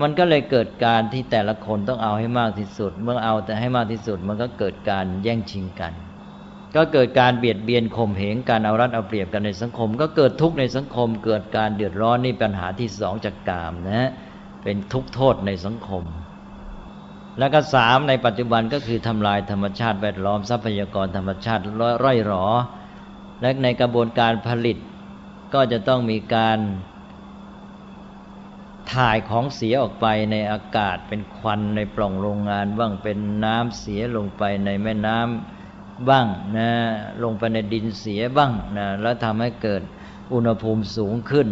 มันก็เลยเกิดการที่แต่ละคนต้องเอาให้มากที่สุด เมื่อเอาแต่ให้มากที่สุด มันก็เกิดการแย่งชิงกัน ก็เกิดการเบียดเบียนข่มเหงการเอารัดเอาเปรียบกันในสังคม ก็เกิดทุกข์ในสังคม เกิดการเดือดร้อนนี่ปัญหาที่สองจากกามนะเป็นทุกโทษในสังคม แล้วก็สามในปัจจุบันก็คือทำลายธรรมชาติแวดล้อมทรัพยากรธรรมชาติร่อยหรอ และในกระบวนการผลิต ก็จะต้องมีการถ่ายของเสียออกไปในอากาศเป็นควันในปล่องโรงงานบ้างเป็นน้ำเสียลงไปในแม่น้ำ บ้างนะลงไปในดินเสียบ้างนะแล้วทำให้เกิดอุณหภูมิสูงขึ้น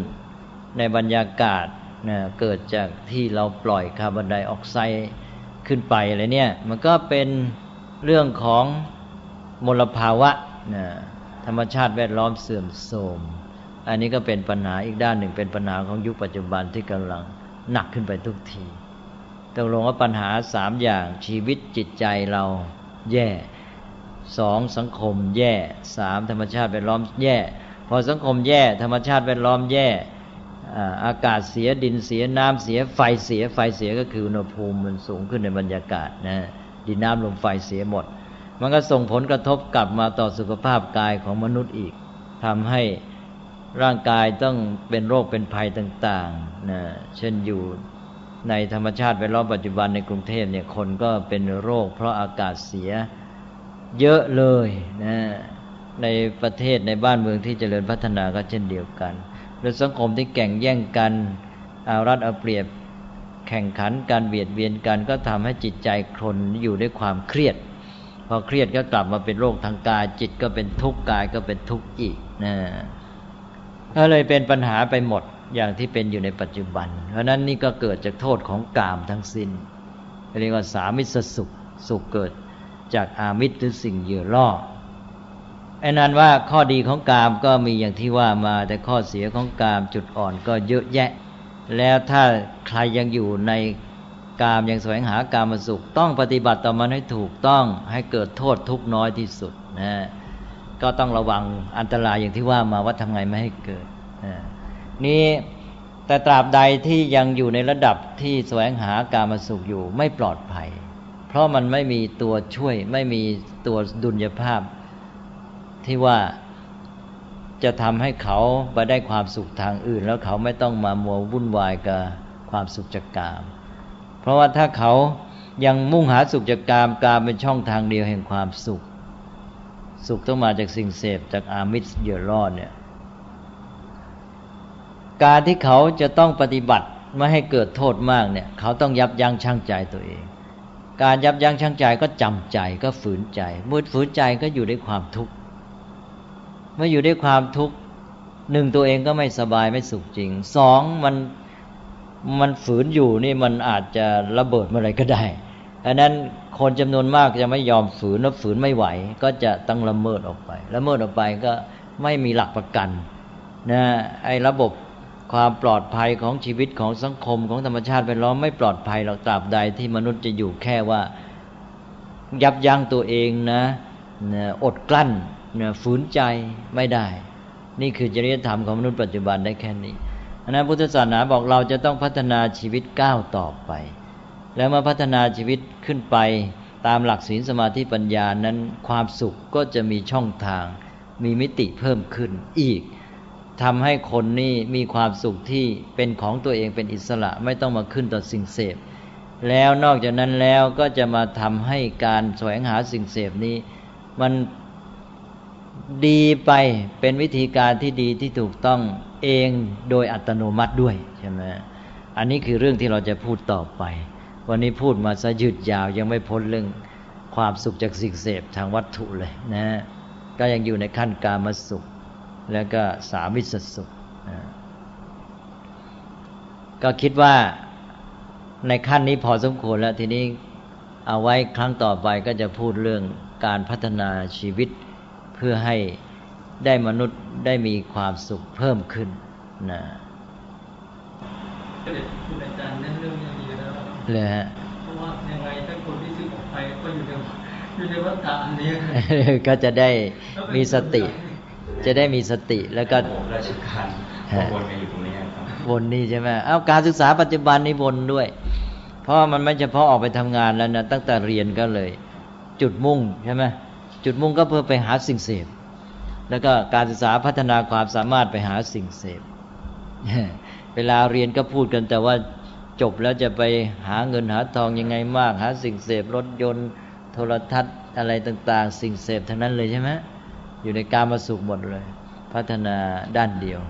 ในบรรยากาศนะเกิดจากที่เราปล่อยคาร์บอนไดออกไซด์ขึ้นไปอะไรเนี่ยมันก็เป็นเรื่องของมลภาวะนะธรรมชาติแวดล้อมเสื่อมโทรม อันนี้ก็เป็นปัญหาอีกด้านหนึ่งเป็นปัญหาของยุคปัจจุบันที่กำลังหนักขึ้นไปทุกทีตกลงว่าปัญหาสามอย่างชีวิตจิตใจเราแย่ สองสังคมแย่สามธรรมชาติแวดล้อมแย่ พอสังคมแย่ธรรมชาติแวดล้อมแย่อากาศเสียดินเสียน้ำเสียไฟเสียไฟเสียก็คืออุณหภูมิมันสูงขึ้นในบรรยากาศนะดินน้ำลมไฟเสียหมด มันก็ส่งผลกระทบกลับมาต่อสุขภาพกายของมนุษย์อีกทำให้ร่างกายต้องเป็นโรคเป็นภัยต่างๆนะเช่นอยู่ในธรรมชาติแวดล้อมปัจจุบันในกรุงเทพเนี่ยคนก็เป็นโรค เพราะอากาศเสีย เยอะเลยนะในประเทศในบ้านเมืองที่เจริญพัฒนาก็เช่นเดียวกันโดยสังคมที่แข่งแย่งกันเอารัดเอาเปรียบแข่งขันการเบียดเบียนกันก็ทำให้จิตใจคนอยู่ด้วยความเครียด พอเครียดก็กลับมาเป็นโรคทางกาย จิตก็เป็นทุกข์กายก็เป็นทุกข์อีกนะก็เลยเป็นปัญหาไปหมดอย่างที่เป็นอยู่ในปัจจุบัน เพราะนั้นนี่ก็เกิดจากโทษของกามทั้งสิน้นเรียกว่าสามิสสุขสุขเกิด จากอามิตรหรือสิ่งเยื่อล่อไอ้นั้นว่าข้อดีของกามก็มีอย่างที่ว่ามา แต่ข้อเสียของกามจุดอ่อนก็เยอะแยะ แล้วถ้าใครยังอยู่ในกามยังแสวงหากามมสุข ต้องปฏิบัติต่อมันให้ถูกต้องให้เกิดโทษทุกน้อยที่สุดนะก็ต้องระวังอันตรายอย่างที่ว่ามาว่าทำไงไม่ให้เกิดนี่แต่ตราบใดที่ยังอยู่ในระดับที่แสวงหาการมสุขอยู่ไม่ปลอดภัย เพราะมันไม่มีตัวช่วย ไม่มีตัวดุลยภาพ ที่ว่าจะทำให้เขาไปได้ความสุขทางอื่น แล้วเขาไม่ต้องมามัววุ่นวายกับความสุขจากกาม เพราะว่าถ้าเขายังมุ่งหาสุขจากกามกามเป็นช่องทางเดียวแห่งความสุข สุขต้องมาจากสิ่งเสพจากอามิสเยื่อรอดเนี่ยการที่เขาจะต้องปฏิบัติไม่ให้เกิดโทษมากเนี่ย เขาต้องยับยั้งชั่งใจตัวเอง การยับยั้งชั่งใจก็จำใจก็ฝืนใจเมื่อฝืนใจก็อยู่ด้วยความทุกข์เมื่ออยู่ด้วยความทุกข์หนึ่งตัวเองก็ไม่สบายไม่สุขจริงสองมันมันฝืนอยู่นี่มันอาจจะระเบิดเมื่อไรก็ได้อันนั้นคนจำนวนมากจะไม่ยอมฝืนแล้วฝืนไม่ไหว ก็จะต้องละเมิดออกไปละเมิดออกไปก็ไม่มีหลักประกันนะไอ้ระบบ ความปลอดภัยของชีวิตของสังคมของธรรมชาติเป็นล้อมไม่ปลอดภัยหรอกตราบใดที่มนุษย์จะอยู่แค่ว่า ยับยั้งตัวเองนะอดกลั้นฝืนใจไม่ได้ นี่คือจริยธรรมของมนุษย์ปัจจุบันได้แค่นี้อันนั้นพุทธศาสนาบอกเราจะต้องพัฒนาชีวิตก้าวต่อไป แล้วมาพัฒนาชีวิตขึ้นไปตามหลักศีลสมาธิปัญญานั้นความสุขก็จะมีช่องทาง มีมิติเพิ่มขึ้นอีก ทำให้คนนี่มีความสุขที่เป็นของตัวเองเป็นอิสระไม่ต้องมาขึ้นต่อสิ่งเสพ แล้วนอกจากนั้นแล้วก็จะมาทำให้การแสวงหาสิ่งเสพนี้ มันดีไปเป็นวิธีการที่ดีที่ถูกต้องเองโดยอัตโนมัติด้วยใช่ไหมอันนี้คือเรื่องที่เราจะพูดต่อไป วันนี้พูดมาซะยืดยาวยังไม่พ้นเรื่องความสุขจากสิ่งเสพทางวัตถุเลยนะก็ยังอยู่ในขั้นการมาสุข แล้วก็สามิสสุขนะก็คิดว่าในขั้นนี้พอสมควรแล้วทีนี้เอาไว้ครั้งต่อไปก็จะพูดเรื่องการพัฒนาชีวิตเพื่อให้ได้มนุษย์ได้มีความสุขเพิ่มขึ้นนะก็เด็กคุณอาจารย์นั่นเรื่องอย่างนี้แล้วเลยฮะเพราะว่ายังไงถ้าคนที่ซื้อออกไปก็อยู่ในอยู่ในวัฏฏะอันนี้ก็จะได้มีสติ จะได้มีสติแล้วก็ราชการวนอยู่ตรงนี้ครับวนนี่ใช่ไหมเอาการศึกษาปัจจุบันนี้วนด้วย เพราะมันไม่เฉพาะออกไปทำงานแล้วนะตั้งแต่เรียนก็เลย จุดมุ่งใช่ไหมจุดมุ่งก็เพื่อไปหาสิ่งเสพแล้วก็การศึกษาพัฒนาความสามารถไปหาสิ่งเสพเวลาเรียนก็พูดกันแต่ว่าจบแล้วจะไปหาเงินหาทองยังไงมาก หาสิ่งเสพรถยนต์ โทรทัศน์อะไรต่าง ๆ สิ่งเสพทั้งนั้นเลยใช่ไหม อยู่ในการมาสุขหมดเลย พัฒนาด้านเดียว